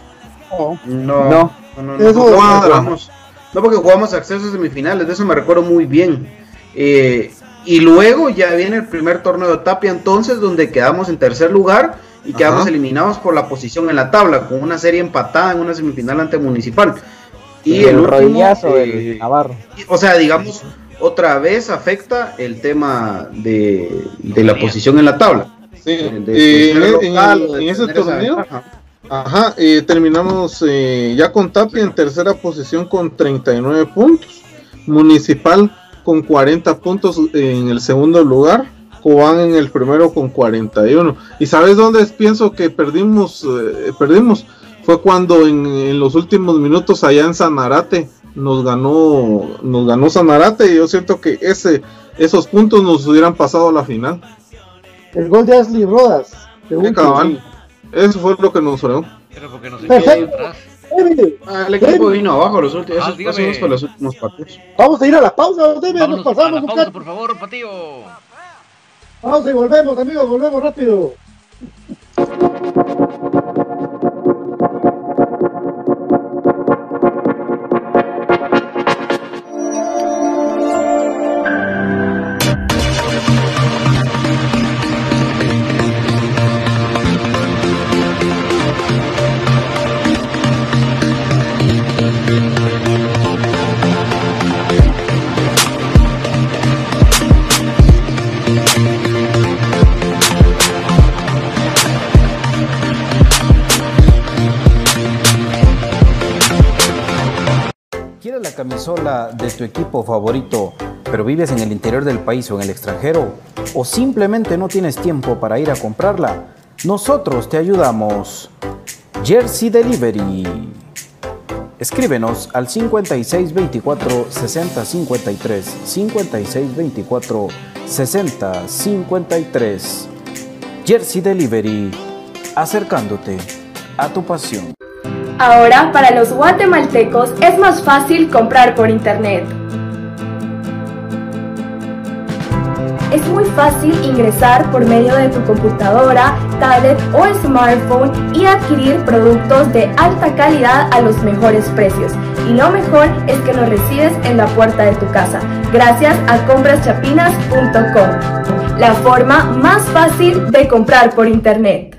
S6: No.
S9: No,
S7: No.
S9: no, no, no,
S6: Eso
S9: porque
S8: cuadra.
S9: jugamos- no, porque jugamos acceso a semifinales, de eso me recuerdo muy bien. Eh, y luego ya viene el primer torneo de Tapia, entonces, donde quedamos en tercer lugar y quedamos
S8: Ajá.
S9: eliminados por la posición en la tabla, con una serie empatada en una semifinal ante Municipal. Y
S7: el,
S9: el, último,
S7: rodillazo
S9: eh,
S7: del Navarro.
S9: o sea, digamos, otra vez afecta el tema de, de la posición en la tabla.
S8: Sí,
S9: De- de
S8: eh,
S9: ser
S8: en,
S9: local,
S8: en- ese torneo,
S9: ventaja.
S8: ajá, eh, terminamos eh, ya con Tapia en tercera posición con 39 puntos, Municipal con 40 puntos en el segundo lugar, Cobán en el primero con 41. ¿Y sabes dónde pienso que perdimos? eh, perdimos fue cuando en, en los últimos minutos allá en Sanarate nos ganó nos ganó Sanarate y yo siento que ese esos puntos nos hubieran pasado a la final.
S6: El gol de Ashley Rodas. de
S8: cabal. Eso fue lo que nos fregó.
S5: Pero porque nos atrás.
S9: Ah, el equipo vino abajo los últimos,
S5: Ah,
S9: esos
S5: dígame.
S9: pasos para los últimos partidos.
S6: Vamos a ir a la pausa, David, nos
S5: Vámonos a
S6: pasamos
S5: la pausa, por favor, Patillo.
S6: Pausa y volvemos, amigos, volvemos rápido.
S1: Camisola de tu equipo favorito, pero vives en el interior del país o en el extranjero? ¿O simplemente no tienes tiempo para ir a comprarla? Nosotros te ayudamos. Jersey Delivery. Escríbenos al 5624 6053 5624 6053 Jersey Delivery. Acercándote a tu pasión.
S2: Ahora, para los guatemaltecos es más fácil comprar por internet. Es muy fácil ingresar por medio de tu computadora, tablet o smartphone y adquirir productos de alta calidad a los mejores precios. Y lo mejor es que los recibes en la puerta de tu casa, gracias a compraschapinas.com, la forma más fácil de comprar por internet.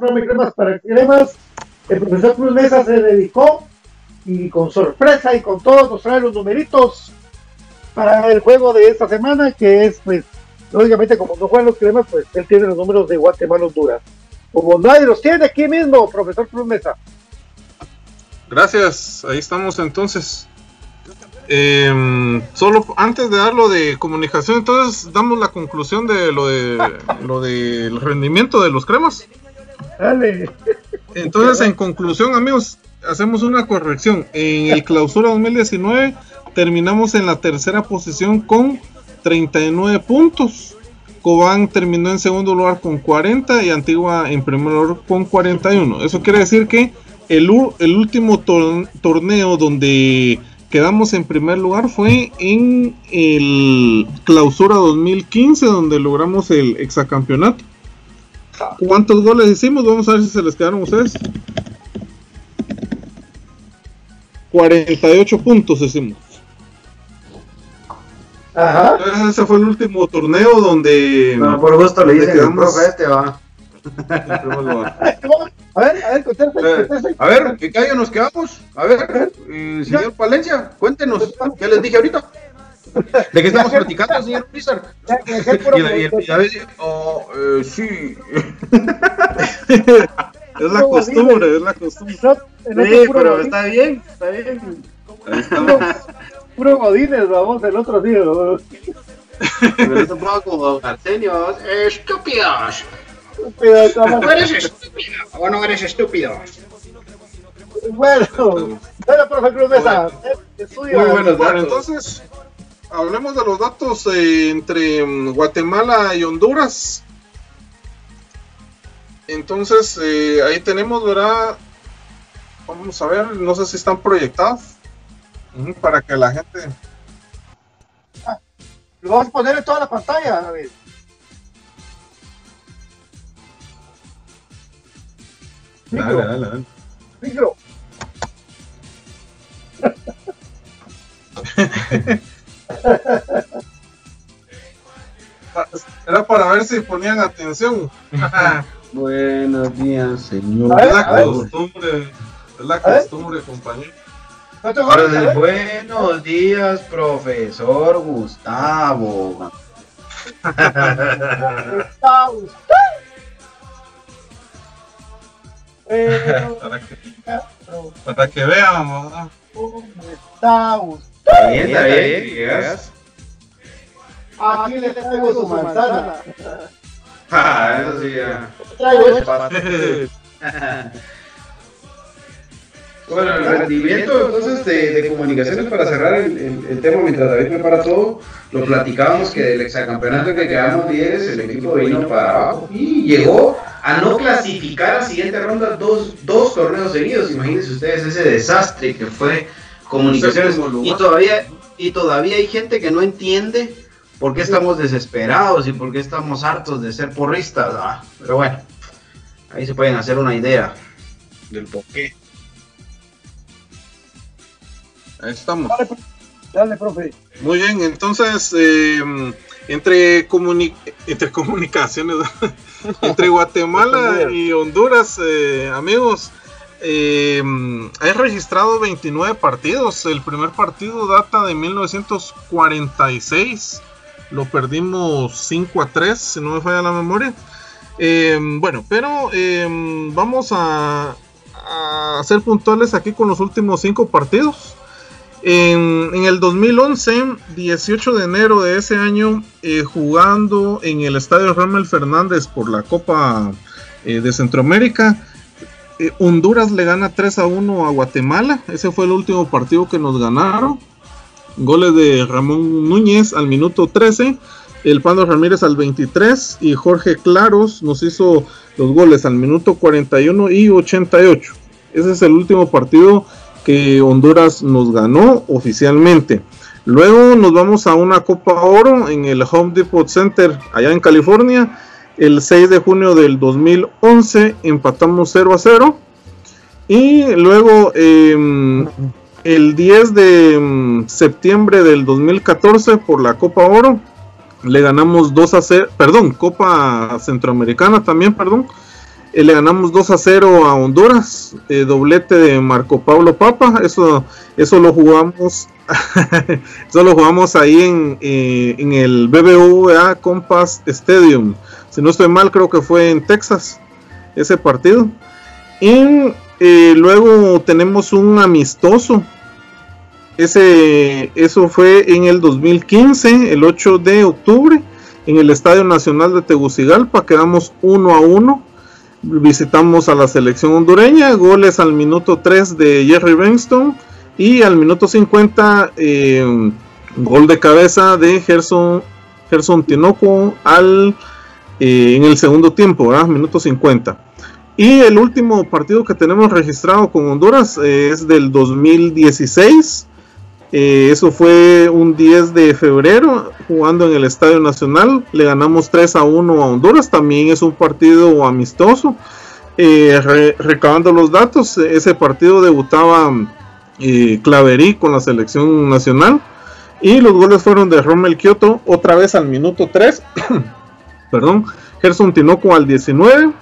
S6: Programa de cremas para cremas. El profesor Cruz Mesa se dedicó y con sorpresa y con todo nos trae los numeritos para el juego de esta semana, que es, pues, lógicamente, como no juegan los cremas, pues él tiene los números de Guatemala Honduras. Como nadie los tiene aquí mismo, profesor Cruz Mesa.
S8: Gracias, ahí estamos entonces. Eh, solo antes de dar lo de comunicación, entonces damos la conclusión de lo de lo del rendimiento de los cremas.
S6: Dale.
S8: Entonces, en conclusión, amigos, hacemos una corrección. En el clausura 2019 terminamos en la tercera posición con 39 puntos. Cobán terminó en segundo lugar con 40 y Antigua en primer lugar con 41. Eso quiere decir que el, último tor- torneo donde quedamos en primer lugar fue en el clausura 2015 donde logramos el exacampeonato. ¿Cuántos goles hicimos? Vamos a ver si se les quedaron a ustedes. 48 puntos hicimos.
S6: Ajá.
S8: Entonces, ese fue el último torneo donde.
S9: No, por gusto le dicen
S8: quedamos
S9: profe este, va.
S6: A ver, a ver,
S9: Eh,
S6: conteste.
S9: a ver, ¿qué callo nos quedamos? A ver, eh, señor Palencia, cuéntenos, ¿qué les dije ahorita? ¿De qué estamos platicando, señor Pizar? Y, y- y a veces, oh, eh, sí.
S8: Es la costumbre, es la costumbre.
S6: No,
S9: Sí, pero
S6: Godín-
S9: está bien, está bien.
S6: Puro,
S9: estamos.
S6: puro Godínez, vamos, el otro día. ¿no?
S9: Pero esto puedo como don Arsenio, estúpidos. ¿No eres estúpido o no eres estúpido?
S6: Bueno, bueno, profe Cruz Mesa, eh, estudia.
S9: Muy buenos
S8: Bueno,
S9: datos.
S8: entonces, hablemos de los datos eh, entre mm, Guatemala y Honduras. Entonces, eh, ahí tenemos, ¿verdad? Vamos a ver, no sé si están proyectados. Para que la gente.
S6: Lo vamos a poner en toda la pantalla, David. Micro,
S8: dale, dale.
S6: micro.
S8: Era para ver si ponían atención.
S9: Buenos días, señor.
S6: Ver,
S8: es la costumbre, es la costumbre, compañero.
S6: No
S9: Ahora,
S6: ver.
S9: buenos días, profesor Gustavo.
S6: Eh,
S8: Para que, para que vean, ¿verdad?
S6: ¿Cómo está usted?
S9: Está bien, está bien. llegas.
S6: Aquí le traigo su manzana.
S9: Ah, eso sí, ya.
S6: Traigo.
S9: Bueno, el rendimiento entonces de, de comunicaciones para cerrar el, el- el tema mientras David prepara todo, lo platicábamos que del exacampeonato que quedamos 10, el equipo vino para abajo y llegó a no clasificar a siguiente ronda dos, dos torneos seguidos. Imagínense ustedes ese desastre que fue comunicaciones y todavía, y todavía hay gente que no entiende por qué estamos desesperados y por qué estamos hartos de ser porristas. ah, Pero bueno, ahí se pueden hacer una idea del por qué.
S8: Ahí estamos.
S6: Dale, profe. Dale, profe.
S8: Muy bien, entonces, eh, entre, comuni- entre comunicaciones, entre Guatemala y Honduras, eh, amigos, eh, he registrado 29 partidos. El primer partido data de 1946. Lo perdimos 5 a 3, si no me falla la memoria. Eh, bueno, pero eh, vamos a, a ser puntuales aquí con los últimos 5 partidos. En, en el 2011, 18 de enero de ese año, eh, jugando en el estadio Ramel Fernández por la Copa eh, de Centroamérica, eh, Honduras le gana 3 a 1 a Guatemala. Ese fue el último partido que nos ganaron. Goles de Ramón Núñez al minuto 13, el Pando Ramírez al 23 y Jorge Claros nos hizo los goles al minuto 41 y 88. Ese es el último partido que Honduras nos ganó oficialmente. Luego nos vamos a una Copa Oro en el Home Depot Center allá en California. El 6 de junio del 2011 empatamos 0 a 0. Y luego eh, el 10 de mm, septiembre del 2014 por la Copa Oro. Le ganamos 2 a 0, perdón, Copa Centroamericana también, perdón. eh, le ganamos 2 a 0 a Honduras, eh, doblete de Marco Pablo Papa, eso, eso lo jugamos, eso lo jugamos ahí en, eh, en el BBVA Compass Stadium, si no estoy mal creo que fue en Texas ese partido, y luego tenemos un amistoso, ese, eso fue en el 2015, el 8 de octubre, en el Estadio Nacional de Tegucigalpa, quedamos 1 a 1 visitamos a la selección hondureña, goles al minuto 3 de Jerry Benston y al minuto 50 eh, gol de cabeza de Gerson, Gerson Tinoco al, eh, en el segundo tiempo, ¿verdad? minuto 50. Y el último partido que tenemos registrado con Honduras eh, es del 2016. eso fue un 10 de febrero jugando en el Estadio Nacional. Le ganamos 3 a 1 a Honduras. También es un partido amistoso. Eh, recabando los datos, ese partido debutaba eh, Claverí con la selección nacional. Y los goles fueron de Rommel Kioto otra vez al minuto 3. Perdón. Gerson Tinoco al 19.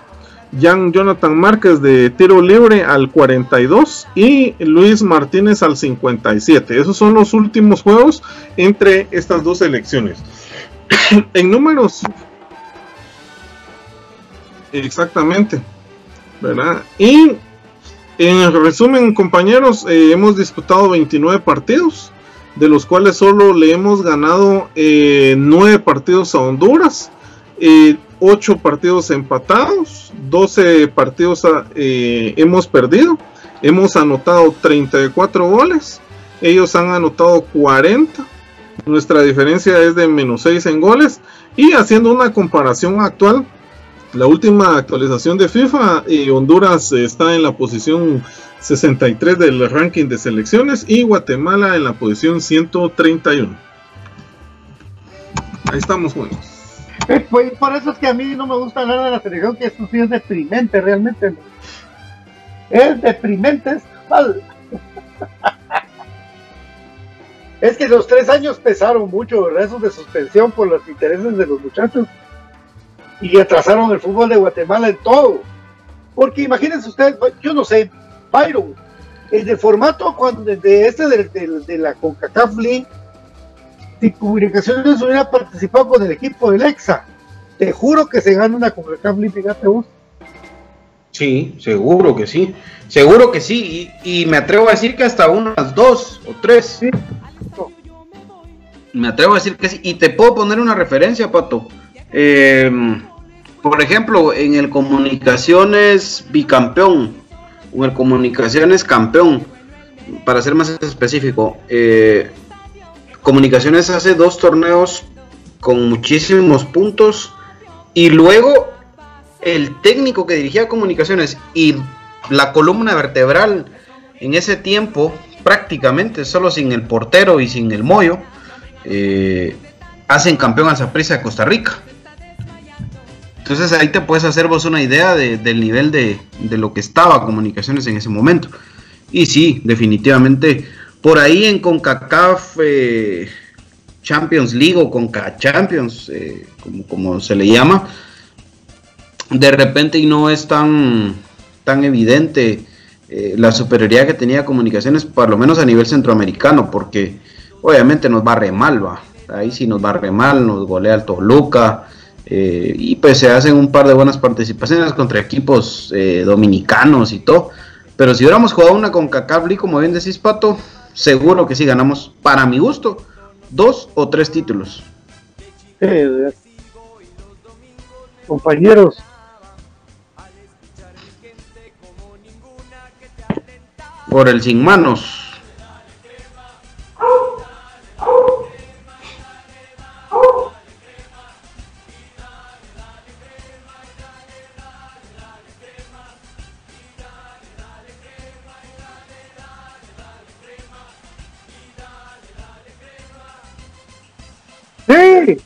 S8: Jan Jonathan Márquez de tiro libre al 42 y Luis Martínez al 57. Esos son los últimos juegos entre estas dos selecciones. en números. Exactamente. ¿Verdad? Y en resumen, compañeros, eh, hemos disputado 29 partidos, de los cuales solo le hemos ganado eh, 9 partidos a Honduras. Eh, 8 partidos empatados, 12 partidos ah, eh, hemos perdido, hemos anotado 34 goles, ellos han anotado 40, nuestra diferencia es de menos 6 en goles y haciendo una comparación actual, la última actualización de FIFA, eh, Honduras está en la posición 63 del ranking de selecciones y Guatemala en la posición 131. Ahí estamos, buenos.
S6: Pues, por eso es que a mí no me gusta nada de la selección, que esto sí es deprimente realmente. Es deprimente, es mal. es que los tres años pesaron mucho, ¿verdad? Esos de suspensión por los intereses de los muchachos. Y atrasaron el fútbol de Guatemala en todo. Porque imagínense ustedes, yo no sé, Byron, el de formato cuando, de este de, de, de la CONCACAF League si Comunicaciones hubiera participado con el equipo del EXA, te juro que se gana una CONCACAF League, vos.
S9: Sí, seguro que sí. Seguro que sí. Y, y, me atrevo a decir que hasta unas dos o tres.
S6: Sí.
S9: Me atrevo a decir que sí. Y te puedo poner una referencia, Pato. Eh, por ejemplo, en el Comunicaciones bicampeón. O en el Comunicaciones campeón. Para ser más específico. Eh, Comunicaciones hace dos torneos con muchísimos puntos y luego el técnico que dirigía Comunicaciones y la columna vertebral en ese tiempo, prácticamente solo sin el portero y sin el mollo, eh, hacen campeón a Zaprisa de Costa Rica. Entonces ahí te puedes hacer vos una idea de, del nivel de, de, lo que estaba Comunicaciones en ese momento. Y sí, definitivamente por ahí en CONCACAF eh, Champions League o CONCA Champions, eh, como, como, se le llama, de repente y no es tan, tan evidente eh, la superioridad que tenía comunicaciones, por lo menos a nivel centroamericano, porque obviamente nos va re mal, va. Ahí sí nos va re mal, nos golea el Toluca. Y pues se hacen un par de buenas participaciones contra equipos dominicanos y todo. Pero si hubiéramos jugado una con League, como bien decís, Pato, seguro que sí ganamos, para mi gusto, dos o tres títulos.
S6: Eh, compañeros.
S9: Por el sin manos.
S6: Sí.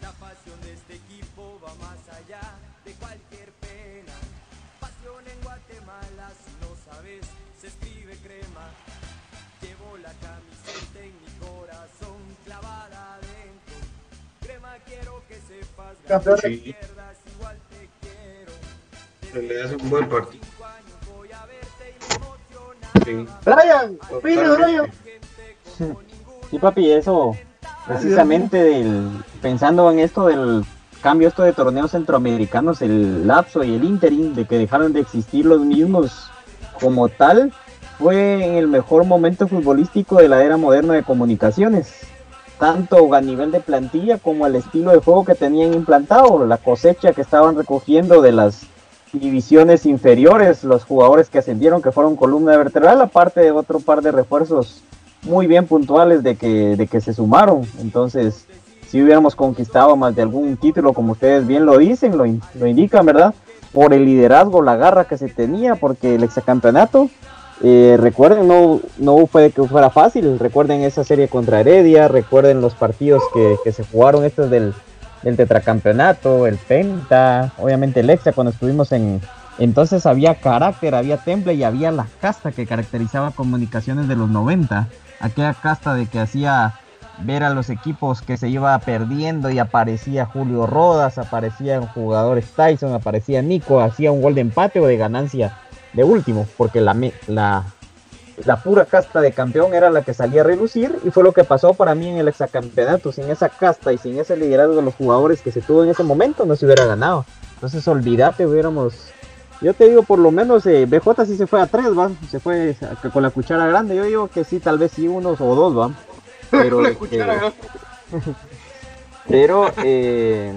S10: La pasión de este equipo va más allá de cualquier pena. Pasión en Guatemala, si no sabes, se escribe crema. Llevo la camiseta en mi corazón
S6: clavada adentro.
S9: Crema quiero que sepas, ganas sí. pierdas igual te quiero. Se le hace un buen partido. Sí.
S6: Brian, opine, Brian.
S7: Sí, papi, eso precisamente del, pensando en esto del cambio esto de torneos centroamericanos, el lapso y el interim de que dejaron de existir los mismos como tal, fue en el mejor momento futbolístico de la era moderna de comunicaciones, tanto a nivel de plantilla como el estilo de juego que tenían implantado, la cosecha que estaban recogiendo de las divisiones inferiores, los jugadores que ascendieron, que fueron columna vertebral, aparte de otro par de refuerzos muy bien puntuales de que, de que se sumaron. Entonces, si hubiéramos conquistado más de algún título, como ustedes bien lo dicen, lo, lo indican, ¿verdad? Por el liderazgo, la garra que se tenía, porque el exacampeonato, eh, recuerden, no, no fue que fuera fácil. Recuerden esa serie contra Heredia, recuerden los partidos que, que se jugaron, estos del, del tetracampeonato, el Penta, obviamente el Extra, cuando estuvimos en. Entonces había carácter, había temple y había la casta que caracterizaba comunicaciones de los 90. Aquella casta de que hacía ver a los equipos que se iba perdiendo y aparecía Julio Rodas, aparecían jugadores Tyson, aparecía Nico, hacía un gol de empate o de ganancia de último, porque la, la pura casta de campeón era la que salía a relucir y fue lo que pasó para mí en el exacampeonato. Sin esa casta y sin ese liderazgo de los jugadores que se tuvo en ese momento, no se hubiera ganado. Entonces, olvídate, hubiéramos. Yo te digo, por lo menos eh, BJ sí se fue a tres, ¿va? Se fue con la cuchara grande. Yo digo que sí, tal vez sí, unos o dos, ¿va? Pero,
S6: La
S7: este,
S6: cuchara grande.
S7: pero, eh,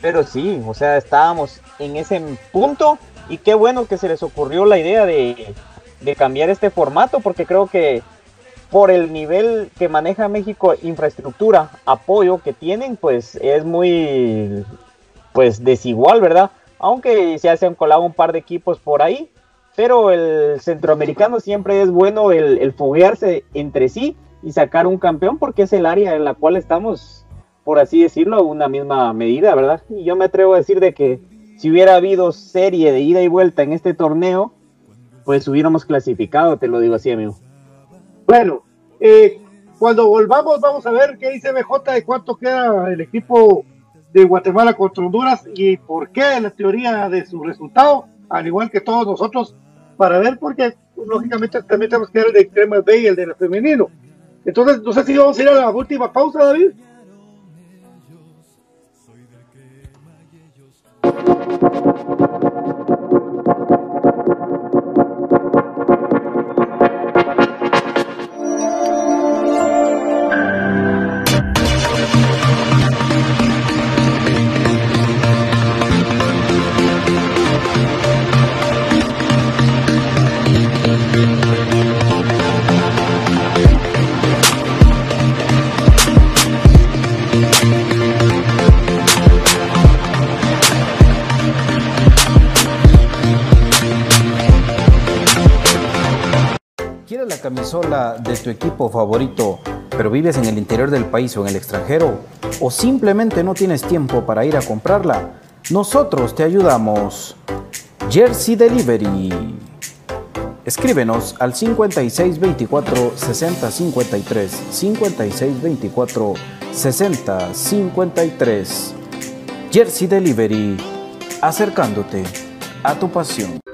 S7: pero sí, o sea, estábamos en ese punto y qué bueno que se les ocurrió la idea de, de cambiar este formato porque creo que por el nivel que maneja México, infraestructura, apoyo que tienen, pues es muy pues desigual, ¿verdad? Aunque ya se han colado un par de equipos por ahí, pero el centroamericano siempre es bueno el, el foguearse entre sí y sacar un campeón porque es el área en la cual estamos, por así decirlo, una misma medida, ¿verdad? Y yo me atrevo a decir de que si hubiera habido serie de ida y vuelta en este torneo, pues hubiéramos clasificado, te lo digo así, amigo.
S6: Bueno, eh, cuando volvamos vamos a ver qué dice BJ de cuánto queda el equipo de Guatemala contra Honduras y por qué la teoría de su resultado, al igual que todos nosotros, para ver porque lógicamente también tenemos que ver el de Cremas B y el de la femenino. Entonces, no sé si vamos a ir a la última pausa, David.
S1: ¿Quieres la camisola de tu equipo favorito, pero vives en el interior del país o en el extranjero? ¿O simplemente no tienes tiempo para ir a comprarla? Nosotros te ayudamos. Jersey Delivery. Escríbenos al 5624 6053 5624 6053. Jersey Delivery. Acercándote a tu pasión.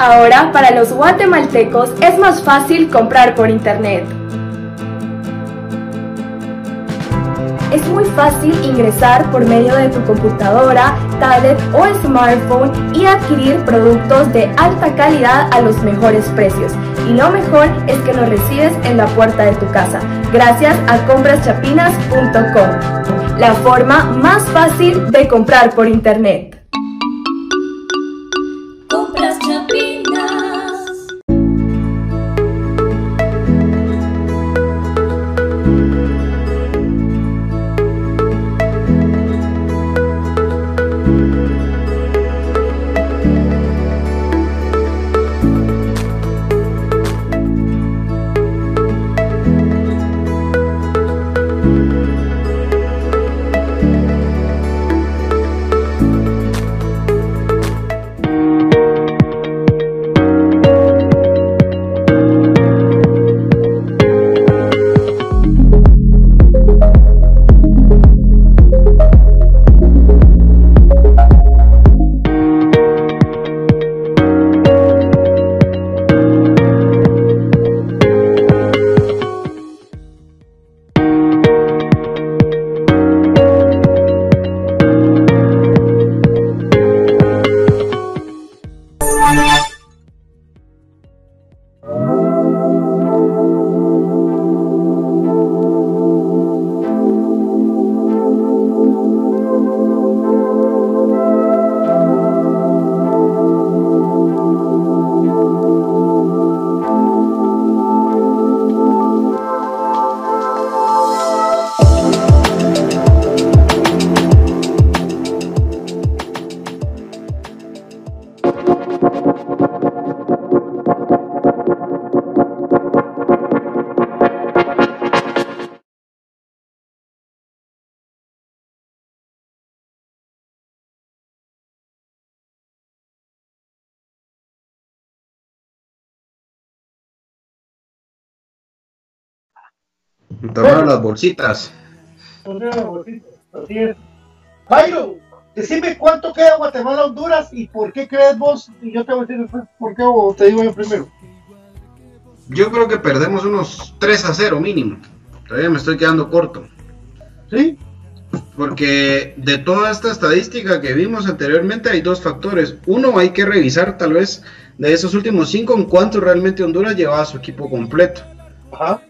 S2: Ahora, para los guatemaltecos es más fácil comprar por internet. Es muy fácil ingresar por medio de tu computadora, tablet o smartphone y adquirir productos de alta calidad a los mejores precios. Y lo mejor es que los recibes en la puerta de tu casa, gracias a compraschapinas.com, la forma más fácil de comprar por internet.
S9: Tomaron las bolsitas.
S6: Así es. Byron, decime cuánto queda Guatemala-Honduras y por qué crees vos, y yo te voy a decir después por qué o te digo yo primero.
S9: Yo creo que perdemos unos 3 a 0 mínimo. Todavía me estoy quedando corto.
S6: ¿Sí?
S9: Porque de toda esta estadística que vimos anteriormente hay dos factores. Uno, hay que revisar tal vez de esos últimos cinco en cuánto realmente Honduras llevaba su equipo completo.
S6: Ajá.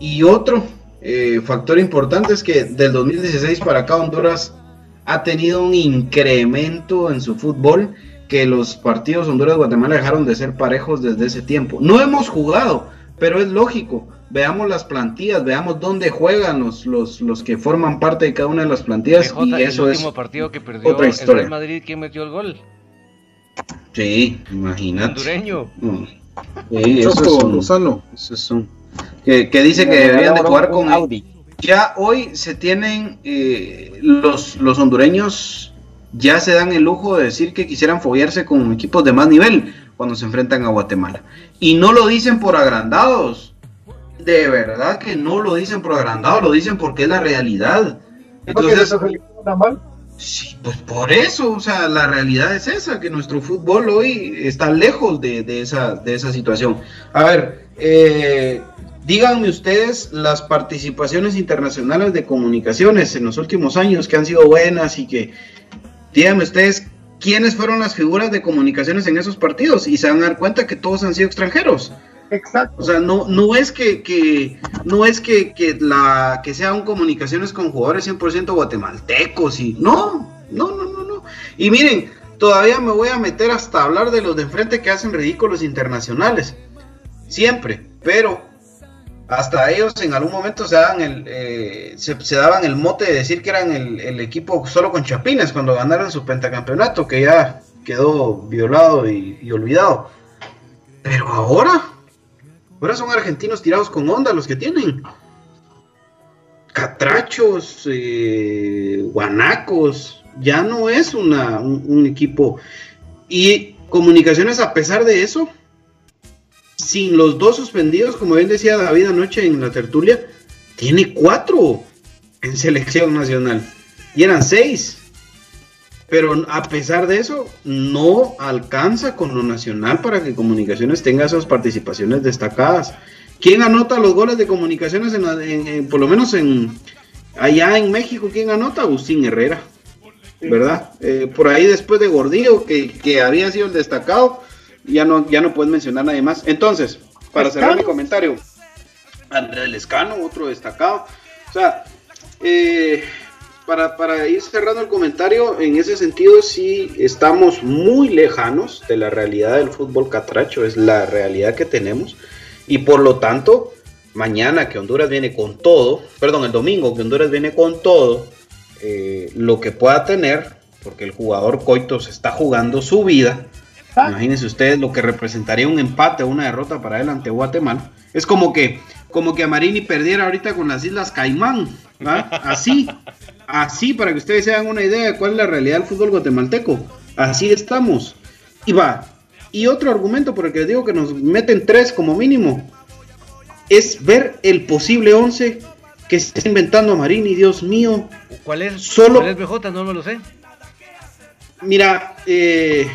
S9: Y otro eh, factor importante es que del 2016 para acá Honduras ha tenido un incremento en su fútbol que los partidos Honduras-Guatemala dejaron de ser parejos desde ese tiempo. No hemos jugado, pero es lógico. Veamos las plantillas, veamos dónde juegan los, los, los que forman parte de cada una de las plantillas.
S5: PJ,
S9: y
S5: el
S9: eso es
S5: último partido que perdió
S9: otra
S5: el
S9: historia.
S5: Real Madrid, ¿quién metió el gol?
S9: Sí, imagínate.
S5: Hondureño.
S9: Mm. Sí, eso es
S8: Choco
S9: un-
S8: Lozano.
S9: eso es un- que, que dice que deberían de jugar con
S7: Audi.
S9: ya hoy se tienen eh, los, los hondureños ya se dan el lujo de decir que quisieran foguearse con equipos de más nivel cuando se enfrentan a Guatemala y no lo dicen por agrandados de verdad que no lo dicen por agrandados lo dicen porque es la realidad entonces. Sí, pues por eso, o sea, la realidad es esa, que nuestro fútbol hoy está lejos de, de esa, de esa situación. A ver, eh, díganme ustedes las participaciones internacionales de comunicaciones en los últimos años que han sido buenas y que, díganme ustedes, ¿quiénes fueron las figuras de comunicaciones en esos partidos? Y se van a dar cuenta que todos han sido extranjeros.
S6: Exacto.
S9: O sea, no, no es que, que no es que, que la que sea un comunicaciones con jugadores 100% guatemaltecos y no, no, no, no, no. Y miren, todavía me voy a meter hasta hablar de los de enfrente que hacen ridículos internacionales. Siempre, pero hasta ellos en algún momento se daban el, eh, se, daban el mote de decir que eran el, el equipo solo con Chapines cuando ganaron su pentacampeonato, que ya quedó violado y, olvidado. Pero ahora, ahora son argentinos tirados con onda los que tienen. Catrachos, eh, guanacos, ya no es una, un, un equipo. Y comunicaciones a pesar de eso, sin los dos suspendidos, como bien decía David anoche en la tertulia, tiene cuatro en selección nacional. Y eran seis. Pero a pesar de eso, no alcanza con lo nacional para que Comunicaciones tenga esas participaciones destacadas. ¿Quién anota los goles de Comunicaciones, en, por lo menos en allá en México? ¿Quién anota? Agustín Herrera, ¿verdad? Eh, por ahí después de Gordillo, que, que había sido el destacado, ya no, ya no puedes mencionar nadie más. Entonces, para cerrar mi comentario, Andrés Lescano, otro destacado. O sea, eh, para, para ir cerrando el comentario, en ese sentido sí estamos muy lejanos de la realidad del fútbol catracho, es la realidad que tenemos. Y por lo tanto, mañana que Honduras viene con todo, perdón, el domingo que Honduras viene con todo, eh, lo que pueda tener, porque el jugador Coitos está jugando su vida, Imagínense ustedes lo que representaría un empate o una derrota para él ante Guatemala. Es como que, como que Amarini perdiera ahorita con las Islas Caimán. ¿va? Así, así, para que ustedes se hagan una idea de cuál es la realidad del fútbol guatemalteco. Así estamos. Y va. Y otro argumento por el que les digo que nos meten tres como mínimo es ver el posible 11 que se está inventando Amarini, Dios mío.
S5: ¿Cuál es?
S9: Solo-
S5: ¿Cuál es BJ? No me lo sé.
S9: Mira, eh,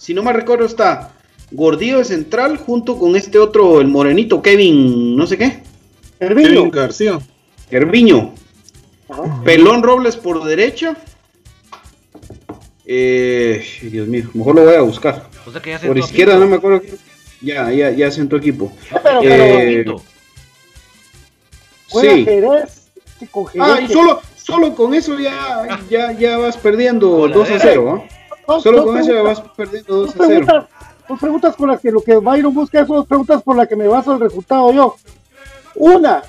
S9: si no me recuerdo está Gordillo de central junto con este otro, el morenito Kevin, no sé qué.
S8: Kevin García.
S9: Herviño. Pelón Robles por derecha. Eh, Dios mío, mejor lo voy a buscar.
S5: O sea que ya
S9: Por izquierda
S5: Pinto.
S9: no me acuerdo. Ya, ya, ya sentó equipo.
S6: Pero,
S9: Eh,
S6: pero,
S9: sí.
S6: Jerez, Jerez
S9: Ah, y solo, solo con eso ya, ya, ya vas perdiendo
S5: Coladera.
S9: 2 a 0. Solo con eso vas perdiendo 2
S6: Dos
S9: a 0.
S6: preguntas, dos preguntas con las que lo que Byron busca, son dos preguntas por las que me baso el resultado yo. Una,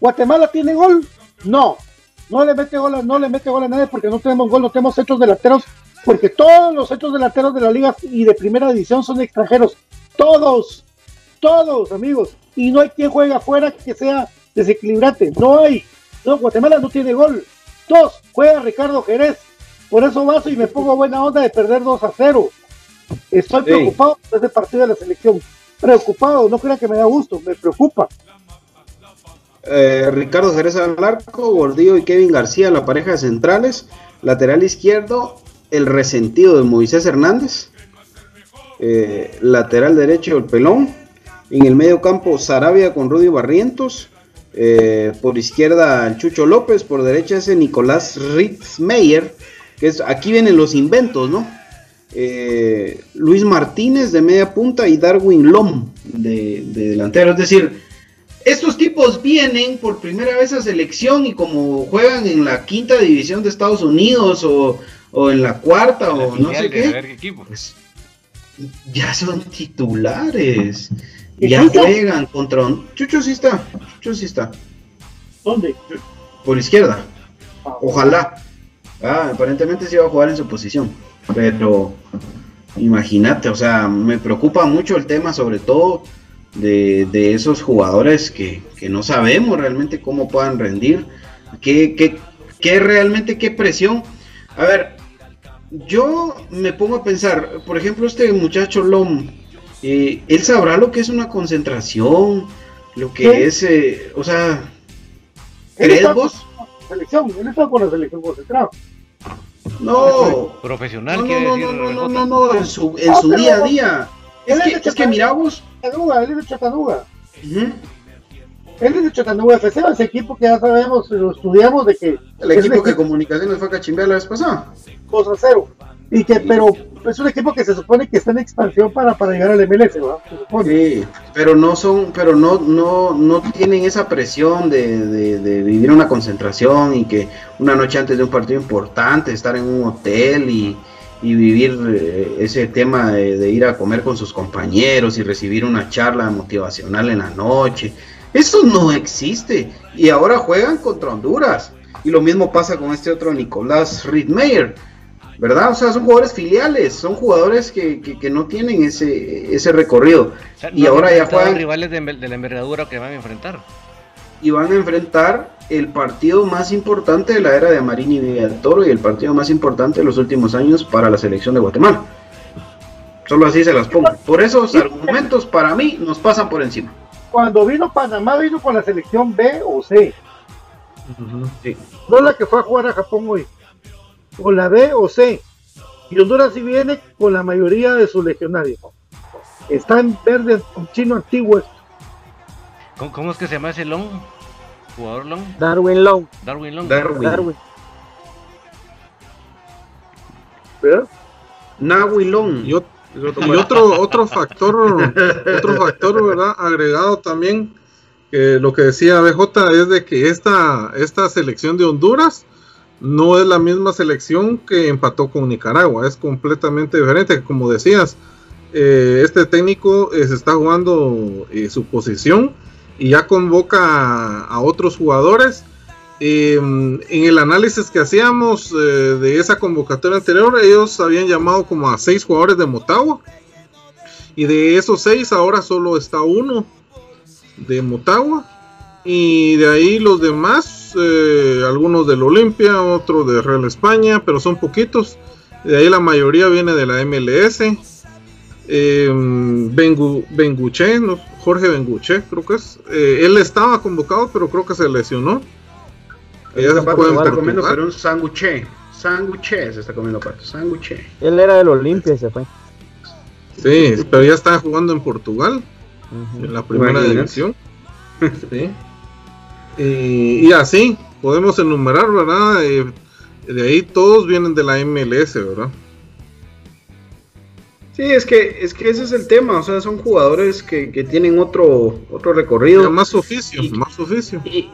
S6: ¿Guatemala tiene gol? No. No le mete gol, no le mete gol a nadie porque no tenemos gol, no tenemos hechos delanteros, porque todos los hechos delanteros de la liga y de primera división son extranjeros. Todos, todos, amigos. Y no hay quien juegue afuera que sea desequilibrante. No hay. No, Guatemala no tiene gol. Dos, juega Ricardo Jerez. Por eso vaso y me pongo buena onda de perder 2 a 0. Estoy
S9: Sí.
S6: preocupado por ese partido de la selección. Preocupado, no crean que me da gusto, me preocupa.
S9: eh, Ricardo Jerez al arco, Gordillo y Kevin García, la pareja de centrales. Lateral izquierdo, el resentido de Moisés Hernández. Eh, lateral derecho, el pelón. En el medio campo, Sarabia con Rudy Barrientos. Eh, por izquierda, el Chucho López. Por derecha, ese Nicolás Ritzmeyer. Que es, aquí vienen los inventos, ¿no? Eh, Luis Martínez de media punta y Darwin Lom de, de delantero. Es decir, estos tipos vienen por primera vez a selección y como juegan en la quinta división de Estados Unidos o, o en la cuarta
S5: La
S9: o no sé qué, pues, ya son titulares.
S6: ¿Y
S9: Ya
S6: Chucho?
S9: juegan contra un... Chucho sí está, Chucho sí está.
S6: ¿Dónde?
S9: Por izquierda. Ojalá. Ah, aparentemente sí va a jugar en su posición. Pero imagínate, o sea, me preocupa mucho el tema, sobre todo de, de esos jugadores que, que no sabemos realmente cómo puedan rendir. ¿Qué, qué, qué realmente, qué presión? A ver, yo me pongo a pensar, por ejemplo, este muchacho Lom, eh, él sabrá lo que es una concentración, lo que
S6: Sí.
S9: es, eh, o sea, ¿crees vos?
S6: Selección, él está con la selección concentrada.
S9: No,
S5: Profesional
S9: no, no,
S5: decir.
S9: no, no, no, no, no, en su, en
S6: Ah,
S9: su día a día. Es que, es que
S6: Chattanooga,
S9: mira vos.
S6: Chattanooga, él es de Chattanooga.
S9: Ujú.
S6: Él es de Chattanooga FC, ese equipo que ya sabemos, lo estudiamos de que
S9: El equipo
S6: un
S9: que comunicaciones fue a cachimbear la vez pasada.
S6: 2 a 0. Y que, pero es un equipo que se supone que está en expansión para, para llegar al MLS, ¿verdad?
S9: Sí, pero no son, pero no, no, no tienen esa presión de, de- de vivir una concentración y que una noche antes de un partido importante estar en un hotel y, y vivir eh, ese tema de, de ir a comer con sus compañeros y recibir una charla motivacional en la noche. Eso no existe. Y ahora juegan contra Honduras. Y lo mismo pasa con este otro Nicolás Riedmeyer. ¿Verdad? O sea, son jugadores filiales, son jugadores que, que- que no tienen ese, ese recorrido.
S5: O sea,
S9: y
S5: no
S9: ahora ya juegan
S5: rivales de, de la envergadura que van a enfrentar.
S9: y van a enfrentar el partido más importante de la era de Marini Villatoro y el partido más importante de los últimos años para la selección de Guatemala. Solo así se las pongo. Por esos argumentos, para mí, nos pasan por encima.
S6: Cuando vino Panamá, vino con la selección B o C.
S9: Sí.
S6: No la que fue a jugar a Japón hoy. Con la B o C. Y Honduras sí viene con la mayoría de sus legionarios. Está en verde, un chino antiguo.
S5: ¿Cómo, cómo es que se llama ese Long? ¿Jugador Long?
S7: Darwin Long.
S5: Darwin Long.
S9: Darwin.
S7: Darwin.
S6: ¿verdad?
S9: Nahuilón.
S8: Y, ot- y otro, otro factor, otro factor, ¿verdad? Agregado también, que lo que decía BJ es de que esta, esta selección de Honduras no es la misma selección que empató con Nicaragua, es completamente diferente, como decías, eh, este técnico eh, se está jugando eh, su posición y ya convoca a, a otros jugadores. Eh, en el análisis que hacíamos de esa convocatoria anterior, ellos habían llamado como a seis jugadores de Motagua. Y de esos seis, ahora solo está uno de Motagua. Y de ahí los demás, eh, algunos del Olimpia, otros de Real España, pero son poquitos. De ahí la mayoría viene de la MLS. Eh, Bengu- Benguche, no, Jorge Benguche, creo que es. Eh, él estaba convocado, pero creo que se lesionó.
S9: Se está,
S8: puede
S9: comiendo,
S8: Portugal.
S9: pero un sanguche. Sanguche se está comiendo pato. Sanguche.
S7: Él era del Olimpia y se fue.
S8: Sí, pero ya está jugando en Portugal, en la primera
S9: Imagínate.
S8: división. Sí. Y, y así, podemos enumerar, ¿verdad? Eh, de ahí todos vienen de la MLS, ¿verdad?
S9: Sí, es que, es que ese es el tema. O sea, son jugadores que, que tienen otro, otro recorrido.
S8: Ya más oficio,
S9: Y-
S8: más oficio.
S9: Y,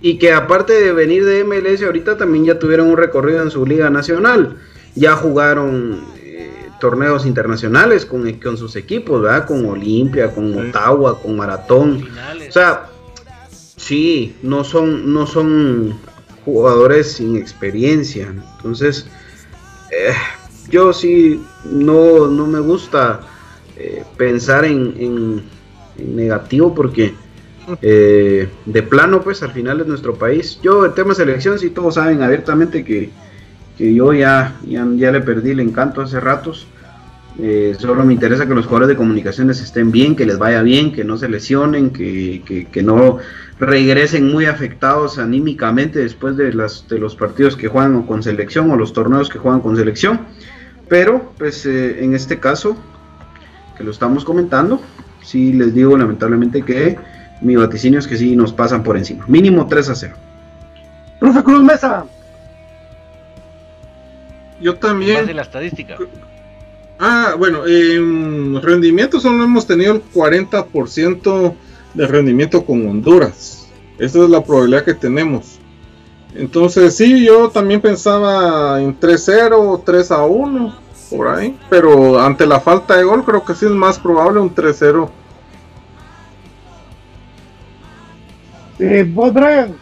S9: y que aparte de venir de MLS, ahorita también ya tuvieron un recorrido en su liga nacional. Ya jugaron eh, torneos internacionales con, con sus equipos, ¿verdad? Con Olimpia, con
S8: Sí.
S9: Motagua, con Maratón.
S5: Finales.
S9: O sea, sí, no son, no son jugadores sin experiencia. Entonces, eh, yo sí no, no me gusta eh, pensar en, en- negativo porque eh, de plano, pues al final es nuestro país. Yo, el tema selección, sí, todos saben abiertamente que, que yo ya, ya, ya le perdí el encanto hace ratos. Eh, solo me interesa que los jugadores de comunicaciones estén bien, que les vaya bien, que no se lesionen, que, que- que no regresen muy afectados anímicamente después de, las, de los partidos que juegan o con selección o los torneos que juegan con selección. Pero, pues eh, en este caso, que lo estamos comentando, sí les digo lamentablemente que mi vaticinio es que sí nos pasan por encima. Mínimo 3 a 0.
S6: Profe Cruz Mesa.
S8: Yo también.
S5: Base la estadística.
S8: Ah, bueno, en rendimiento solo hemos tenido el 40% de rendimiento con Honduras. Esa es la probabilidad que tenemos. Entonces, sí, yo también pensaba en 3-0, 3-1, por ahí. Pero ante la falta de gol, creo que sí es más probable un 3-0.
S6: Eh, vos, Brian.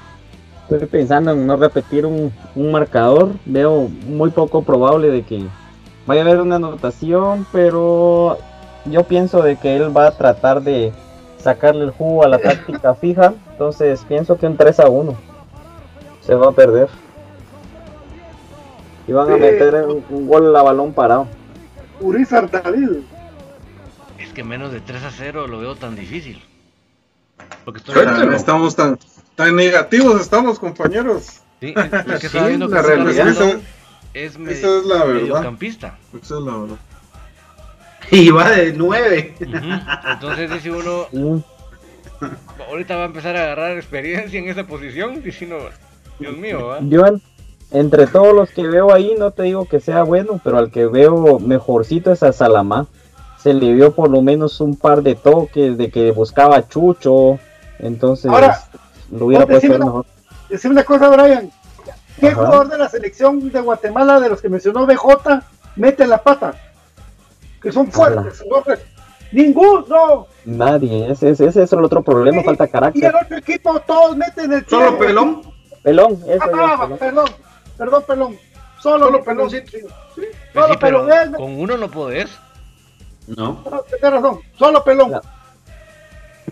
S7: Estoy pensando en no repetir un, un marcador. Veo muy poco probable de que vaya a haber una anotación, pero yo pienso de que él va a tratar de sacarle el jugo a la táctica fija. Entonces pienso que un 3 a 1 se va a perder. Y van a meter un, un gol a balón parado.
S6: Urizar David.
S5: Es que menos de 3 a 0 lo veo tan difícil. Porque estoy
S8: Estamos tan, tan negativos, estamos, compañeros.
S5: Sí, es que
S8: Sí,
S5: estaba viendo que
S8: la realidad.
S5: Es me-
S8: esa es la
S5: mediocampista.
S8: Esa es la verdad.
S9: Y va de 9.
S5: Ujú. Entonces dice uno, ahorita va a empezar a agarrar experiencia en esa posición, diciendo, Dios mío, ¿va?
S7: Yo en- entre todos los que veo ahí no te digo que sea bueno, pero al que veo mejorcito es a Salamá. Se le vio por lo menos un par de toques de que buscaba a Chucho. Entonces
S6: Ahora,
S7: lo hubiera puesto mejor.
S6: Decime una cosa, Brian. ¿Qué
S7: Ajá.
S6: jugador de la selección de Guatemala, de los que mencionó BJ, mete la pata? Que son fuertes. fuertes. Ninguno.
S7: Nadie, ese, ese, ese es el otro problema, falta
S6: Y
S7: carácter.
S6: el otro equipo, todos meten el pie.
S9: Solo pelón.
S7: Pelón, eso
S6: Ah,
S7: ya, pelón.
S6: perdón, perdón, pelón. Solo,
S9: Solo
S6: pelón. Sí,
S5: Pues
S6: Solo
S5: sí, pero
S6: pelón. él-
S5: con uno no podés.
S9: No.
S6: no, Tienes razón. Solo pelón.
S7: La-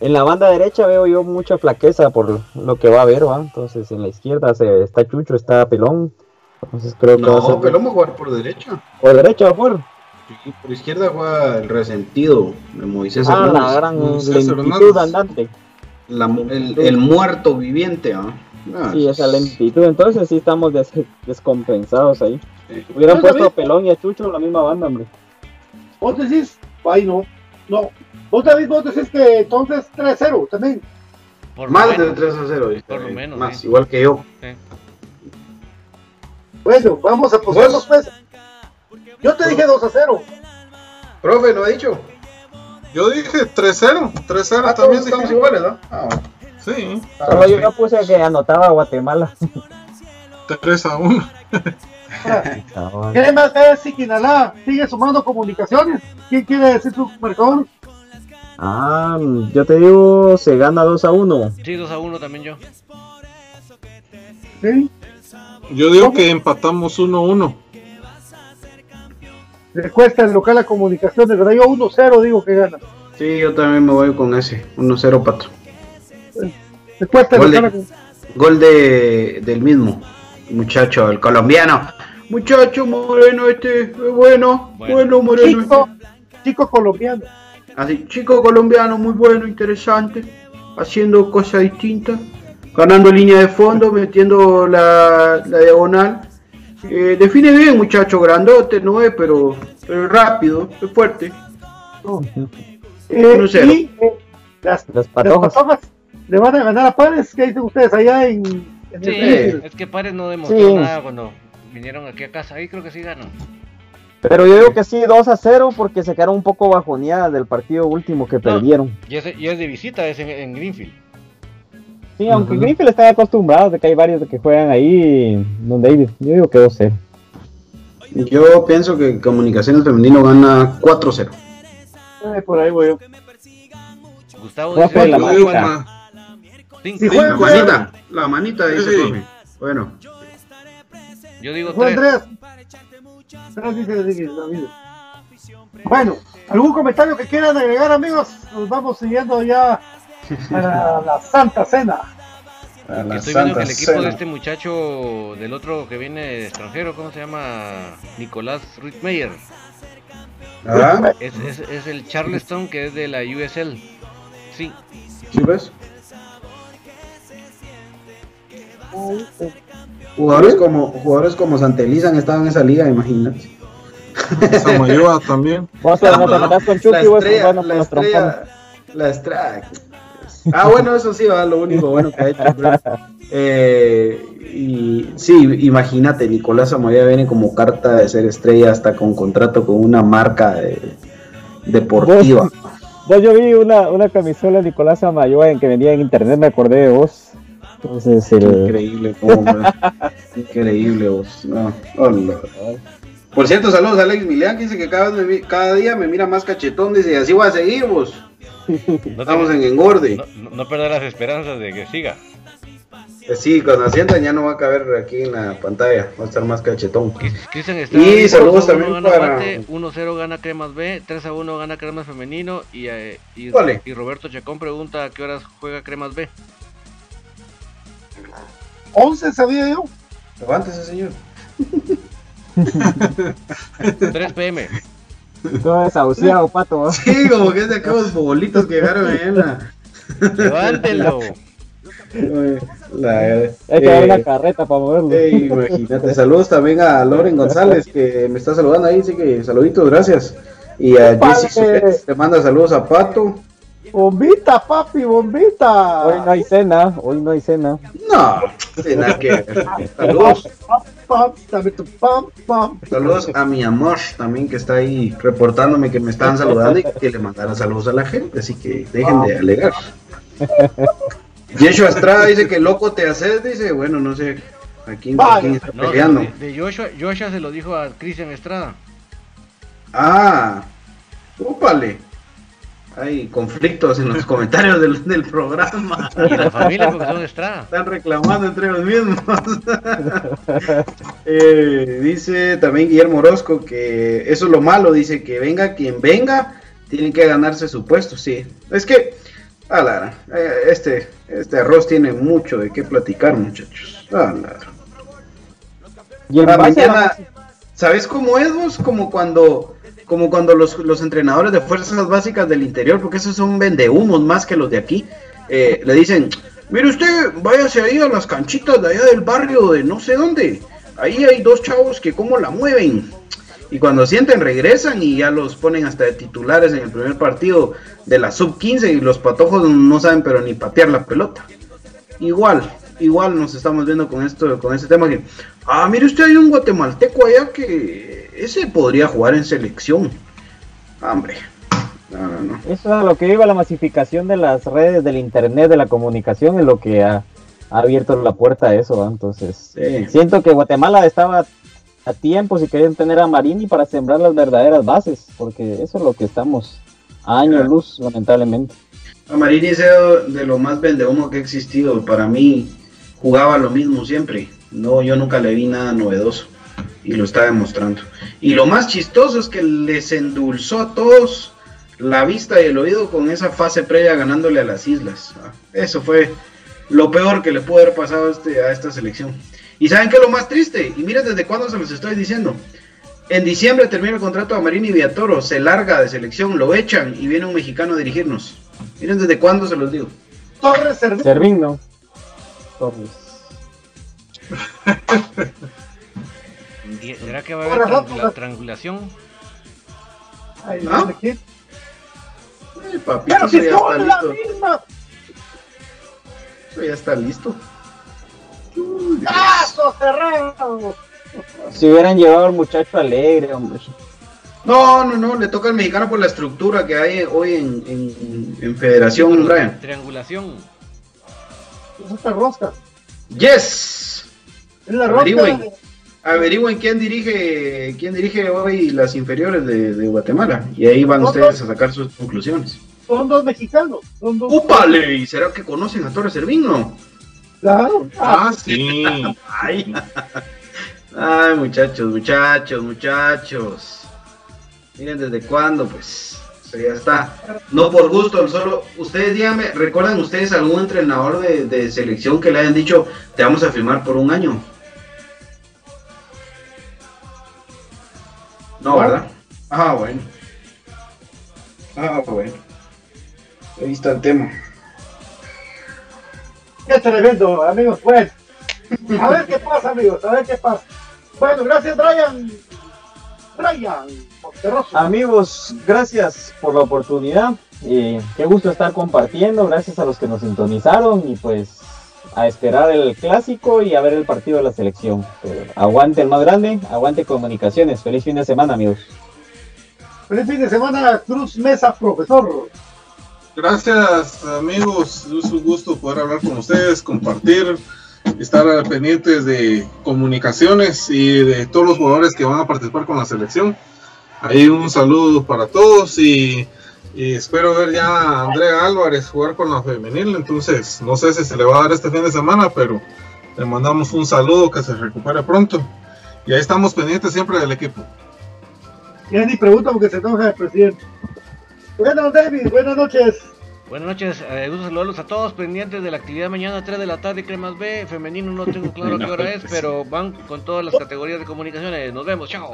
S7: En la banda derecha veo yo mucha flaqueza por lo que va a haber, ¿va? Entonces en la izquierda se, está Chucho, está Pelón. Entonces creo que va a
S9: No,
S7: ser...
S9: pelón va a jugar por derecha.
S7: Por derecha va a jugar.
S9: Sí, por izquierda juega el resentido de Moisés
S7: Ah, la gran
S8: Moisés
S7: lentitud andante.
S9: La mu- el, el muerto viviente. ¿ah? Ah,
S7: Sí, esa lentitud. Entonces sí estamos des- descompensados ahí.
S9: sí.
S7: Hubieran puesto a. Pelón y a Chucho en la misma banda, hombre.
S6: Vos decís, ay no, no. Vos David, vos decís que entonces 3-0 también.
S5: Por
S9: Más de
S5: menos.
S9: 3 a 0. dice.
S5: Por lo menos,
S9: Más,
S5: sí.
S9: igual que yo.
S6: Bueno, vamos a posarnos pues. Yo te dije 2-0.
S9: Profe, ¿lo ha dicho?
S8: Yo dije 3-0. 3-0
S9: Ah,
S8: también
S9: estamos iguales, ¿no? Ah, bueno.
S8: Sí,
S7: Solo yo no puse que anotaba a Guatemala.
S8: 3 a 1.
S6: ¿Qué más es si Quinalá sigue sumando comunicaciones? ¿Quién quiere decir su marcador?
S7: Ah, yo te digo, se gana 2 a 1.
S5: Sí, 2 a 1 también yo.
S6: ¿Sí?
S8: Yo digo que empatamos 1-1.
S6: Le cuesta el local a comunicaciones, ¿verdad? Yo 1-0 digo que gana.
S9: Sí, yo también me voy con ese. 1-0 pato.
S6: Le cuesta el
S9: Gol
S6: local a
S9: de,
S6: comunicaciones.
S9: gol de, del mismo muchacho, el colombiano. Muchacho moreno este, eh, bueno,
S5: Bueno.
S9: bueno, moreno este.
S6: Chico, chico colombiano.
S9: Así, chico colombiano, muy bueno, interesante, haciendo cosas distintas, ganando línea de fondo, metiendo la, la diagonal. Eh, define bien, muchacho, grandote, no es, pero, pero rápido, es fuerte.
S6: Eh,
S9: 1-0.
S6: y eh, las,
S7: Las
S6: las
S7: patojas.
S6: patojas le van a ganar a Pares. ¿Qué dicen ustedes allá en, en
S5: Sí,
S6: el
S5: es que Pares no demostró
S7: Sí.
S5: nada cuando vinieron aquí a casa. Ahí creo que sí ganan.
S7: Pero yo digo que sí, 2 a 0 porque se quedaron un poco bajoneadas del partido último que perdieron.
S5: Y es, y es de visita, es en, en Greenfield.
S7: Sí, aunque Greenfield están acostumbrados de que hay varios de que juegan ahí, Don David. Yo digo que 2 0.
S9: Yo pienso que Comunicaciones Femenino gana 4-0.
S6: Eh, por ahí voy yo.
S5: Gustavo
S7: Voy a
S5: dice
S7: poner la manita.
S6: Si
S9: La
S6: juega,
S9: manita, la manita dice
S8: Sí.
S9: Bueno,
S5: Yo digo
S6: Juan
S5: 3.
S6: Bueno, ¿algún comentario que quieran agregar, amigos? Nos vamos siguiendo ya para la Santa Cena.
S9: a la
S5: Estoy viendo que el equipo
S9: Cena.
S5: de este muchacho, del otro que viene de extranjero, ¿cómo se llama? Nicolás Rittmeyer.
S9: Ah,
S5: Es, es, es el Charleston que es de la USL. Sí.
S9: ¿sí ves? Jugadores como, jugadores como Santeliza han estado en esa liga, imagínate.
S8: Samayoa también.
S7: Vos no te metas con
S9: La
S7: Chucky, vos
S9: estrella,
S7: bueno,
S9: la estrella, la estrella. Ah, bueno, eso sí, va, lo único bueno que ha hecho. bro. Eh, y sí, imagínate, Nicolás Amaya viene como carta de ser estrella hasta con contrato con una marca de- deportiva.
S7: Vos, yo vi una, una camisola de Nicolás Amayoa en que venía en internet, me acordé de vos. Entonces, el...
S9: Increíble, cómo, increíble vos. No, oh, no. Por cierto, saludos a Alex Milian, que dice que cada, vez me cada día me mira más cachetón, dice, así voy a seguir vos.
S5: No,
S9: Estamos
S5: te-
S9: en engorde.
S5: no, perder las esperanzas de que siga.
S9: Eh, Sí, cuando asientan ya no va a caber aquí en la pantalla, va a estar más cachetón.
S5: Cristian
S9: Y saludos
S5: 2-1
S9: también
S5: gana
S9: para...
S5: Guate, 1-0 gana Cremas B, 3-1 gana Cremas Femenino y, eh, y Roberto Chacón pregunta a qué horas juega Cremas B.
S6: 11 sabía yo.
S9: Levántese, señor.
S5: 3 pm.
S7: Todo desahuciado, pato.
S9: Sí, como que es de aquellos bolitos que dejaron ahí en la...
S5: Levántenlo.
S9: la
S7: Hay que dar
S9: eh,
S7: una carreta para moverlo.
S9: eh, imagínate. Saludos también a Loren González que me está saludando ahí, así que saluditos, gracias. Y a. Jessy Suárez, te manda saludos a Pato.
S6: Bombita, papi, bombita.
S7: Hoy no hay cena, hoy no hay cena.
S9: No, nada que. Saludos. Saludos a mi amor también que está ahí reportándome que me están saludando y que le mandara saludos a la gente, así que dejen de alegar. Yeshua Estrada dice que loco te haces, dice, bueno, no sé a quién, a quién está
S5: No,
S9: peleando.
S5: de, de Joshua, Joshua se lo dijo a Cristian Estrada.
S9: Ah, úpale. Hay conflictos en los comentarios del, del programa.
S5: Y la familia porque son Estrada.
S9: Están reclamando entre los mismos. Eh, dice también Guillermo Orozco que eso es lo malo. Dice que venga quien venga, tiene que ganarse su puesto. Sí, es que, a la, eh, este, este arroz tiene mucho de qué platicar, muchachos. A la-
S7: Y en la-
S9: mañana, ¿sabes cómo es vos? Como cuando, como cuando los, los entrenadores de fuerzas básicas del interior, porque esos son vendehumos más que los de aquí, eh, le dicen, mire usted, váyase ahí a las canchitas de allá del barrio de no sé dónde. Ahí hay dos chavos que cómo la mueven. Y cuando sienten regresan y ya los ponen hasta de titulares en el primer partido de la sub 15 y los patojos no saben pero ni patear la pelota igual, igual nos estamos viendo con esto, con este tema que, ah, mire usted, hay un guatemalteco allá que ese podría jugar en selección. Hombre, no, no, no.
S7: Eso es lo que iba la masificación de las redes del internet, de la comunicación, es lo que ha, ha abierto la puerta a eso. Entonces,
S9: Sí.
S7: siento que Guatemala estaba a tiempo si querían tener a Marini para sembrar las verdaderas bases, porque eso es lo que estamos a año luz, lamentablemente.
S9: A Marini es de lo más vendehumo que ha existido. Para mí, jugaba lo mismo siempre. No, yo nunca le vi nada novedoso. Y lo está demostrando. Y lo más chistoso es que les endulzó a todos la vista y el oído con esa fase previa ganándole a las islas. Eso fue lo peor que le pudo haber pasado a, este- a esta selección. Y saben qué es lo más triste. Y miren desde cuándo se los estoy diciendo. En diciembre termina el contrato a Marini Villatoro, se larga de selección, lo echan y viene un mexicano a dirigirnos. Miren desde cuándo se los digo.
S6: Torres Servín.
S7: Servín, ¿no? Torres.
S5: ¿Y ¿Será que va a haber triangula- triangulación?
S6: Ay,
S9: ¿Ah?
S6: ¿de quién?
S9: El papito
S6: Pero si
S9: eso ya está
S6: son la
S9: listo.
S6: misma.
S9: Eso ya está listo.
S6: ¡Caso cerrado!
S7: Si hubieran llevado al muchacho alegre, hombre.
S9: No, no, no, le toca al mexicano por la estructura que hay hoy en, en- en Federación, Brian.
S5: Triangulación.
S6: Es esta rosca.
S9: Yes.
S6: Es la rosca.
S9: Averigüen. quién dirige, quién dirige hoy las inferiores de, de Guatemala. Y ahí van ustedes a sacar sus conclusiones.
S6: Son dos mexicanos. Son dos.
S9: ¡Úpale! ¿Y será que conocen a Torres Servín, no?
S6: Claro.
S8: Ah, sí.
S9: Ay. Ay, muchachos, muchachos, muchachos. Miren desde cuándo, pues. Ya está. No por gusto, solo. Ustedes díganme, ¿recuerdan ustedes algún entrenador de, de selección que le hayan dicho, te vamos a firmar por un año? No, ¿verdad? Ah, bueno. Ah, bueno. Ahí está el tema.
S6: Qué tremendo, amigos. Pues, a ver qué pasa, amigos. A ver qué pasa. Bueno, gracias, Brian. Brian Monterroso.
S7: Amigos, gracias por la oportunidad. Eh, qué gusto estar compartiendo. Gracias a los que nos sintonizaron y pues a esperar el clásico y a ver el partido de la selección. Pero aguante el más grande, aguante comunicaciones. Feliz fin de semana, amigos.
S6: Feliz fin de semana, Cruz Mesa, profesor.
S8: Gracias amigos, es un gusto poder hablar con ustedes, compartir, estar pendientes de comunicaciones y de todos los jugadores que van a participar con la selección. Ahí un saludo para todos y, y espero ver ya a Andrea Álvarez jugar con la femenil, entonces no sé si se le va a dar este fin de semana, pero le mandamos un saludo, que se recupere pronto. Y ahí estamos pendientes siempre del equipo.
S6: Ya ni pregunta porque se enoja el presidente. Bueno, David, buenas noches.
S5: Buenas noches, eh, gusto saludarlos a todos pendientes de la actividad mañana 3 de la tarde, Cremas B, femenino no tengo claro qué hora es, pero van con todas las categorías de comunicaciones. Nos vemos, chao.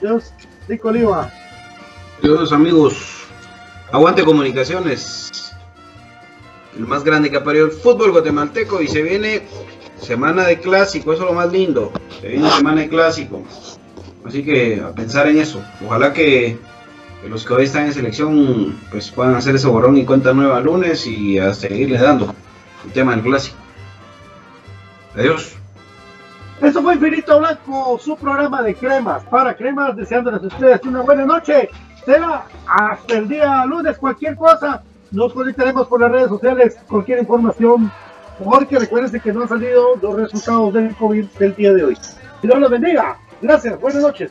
S6: Dios, Nico Oliva.
S9: Dios amigos, aguante comunicaciones. El más grande que ha parido el fútbol guatemalteco y se viene semana de clásico, eso es lo más lindo. Se viene semana de clásico. Así que a pensar en eso. Ojalá que, los que hoy están en selección pues puedan hacer ese borrón y cuenta nueva lunes y a seguirle dando el tema del clásico. Adiós.
S6: Eso fue Infinito Blanco, su programa de cremas. Para cremas, deseándoles a ustedes una buena noche. Hasta el día lunes. Cualquier cosa, nos conectaremos por las redes sociales. Cualquier información. Porque recuerden que no han salido los resultados del COVID del día de hoy. Dios los bendiga. Gracias. Buenas noches.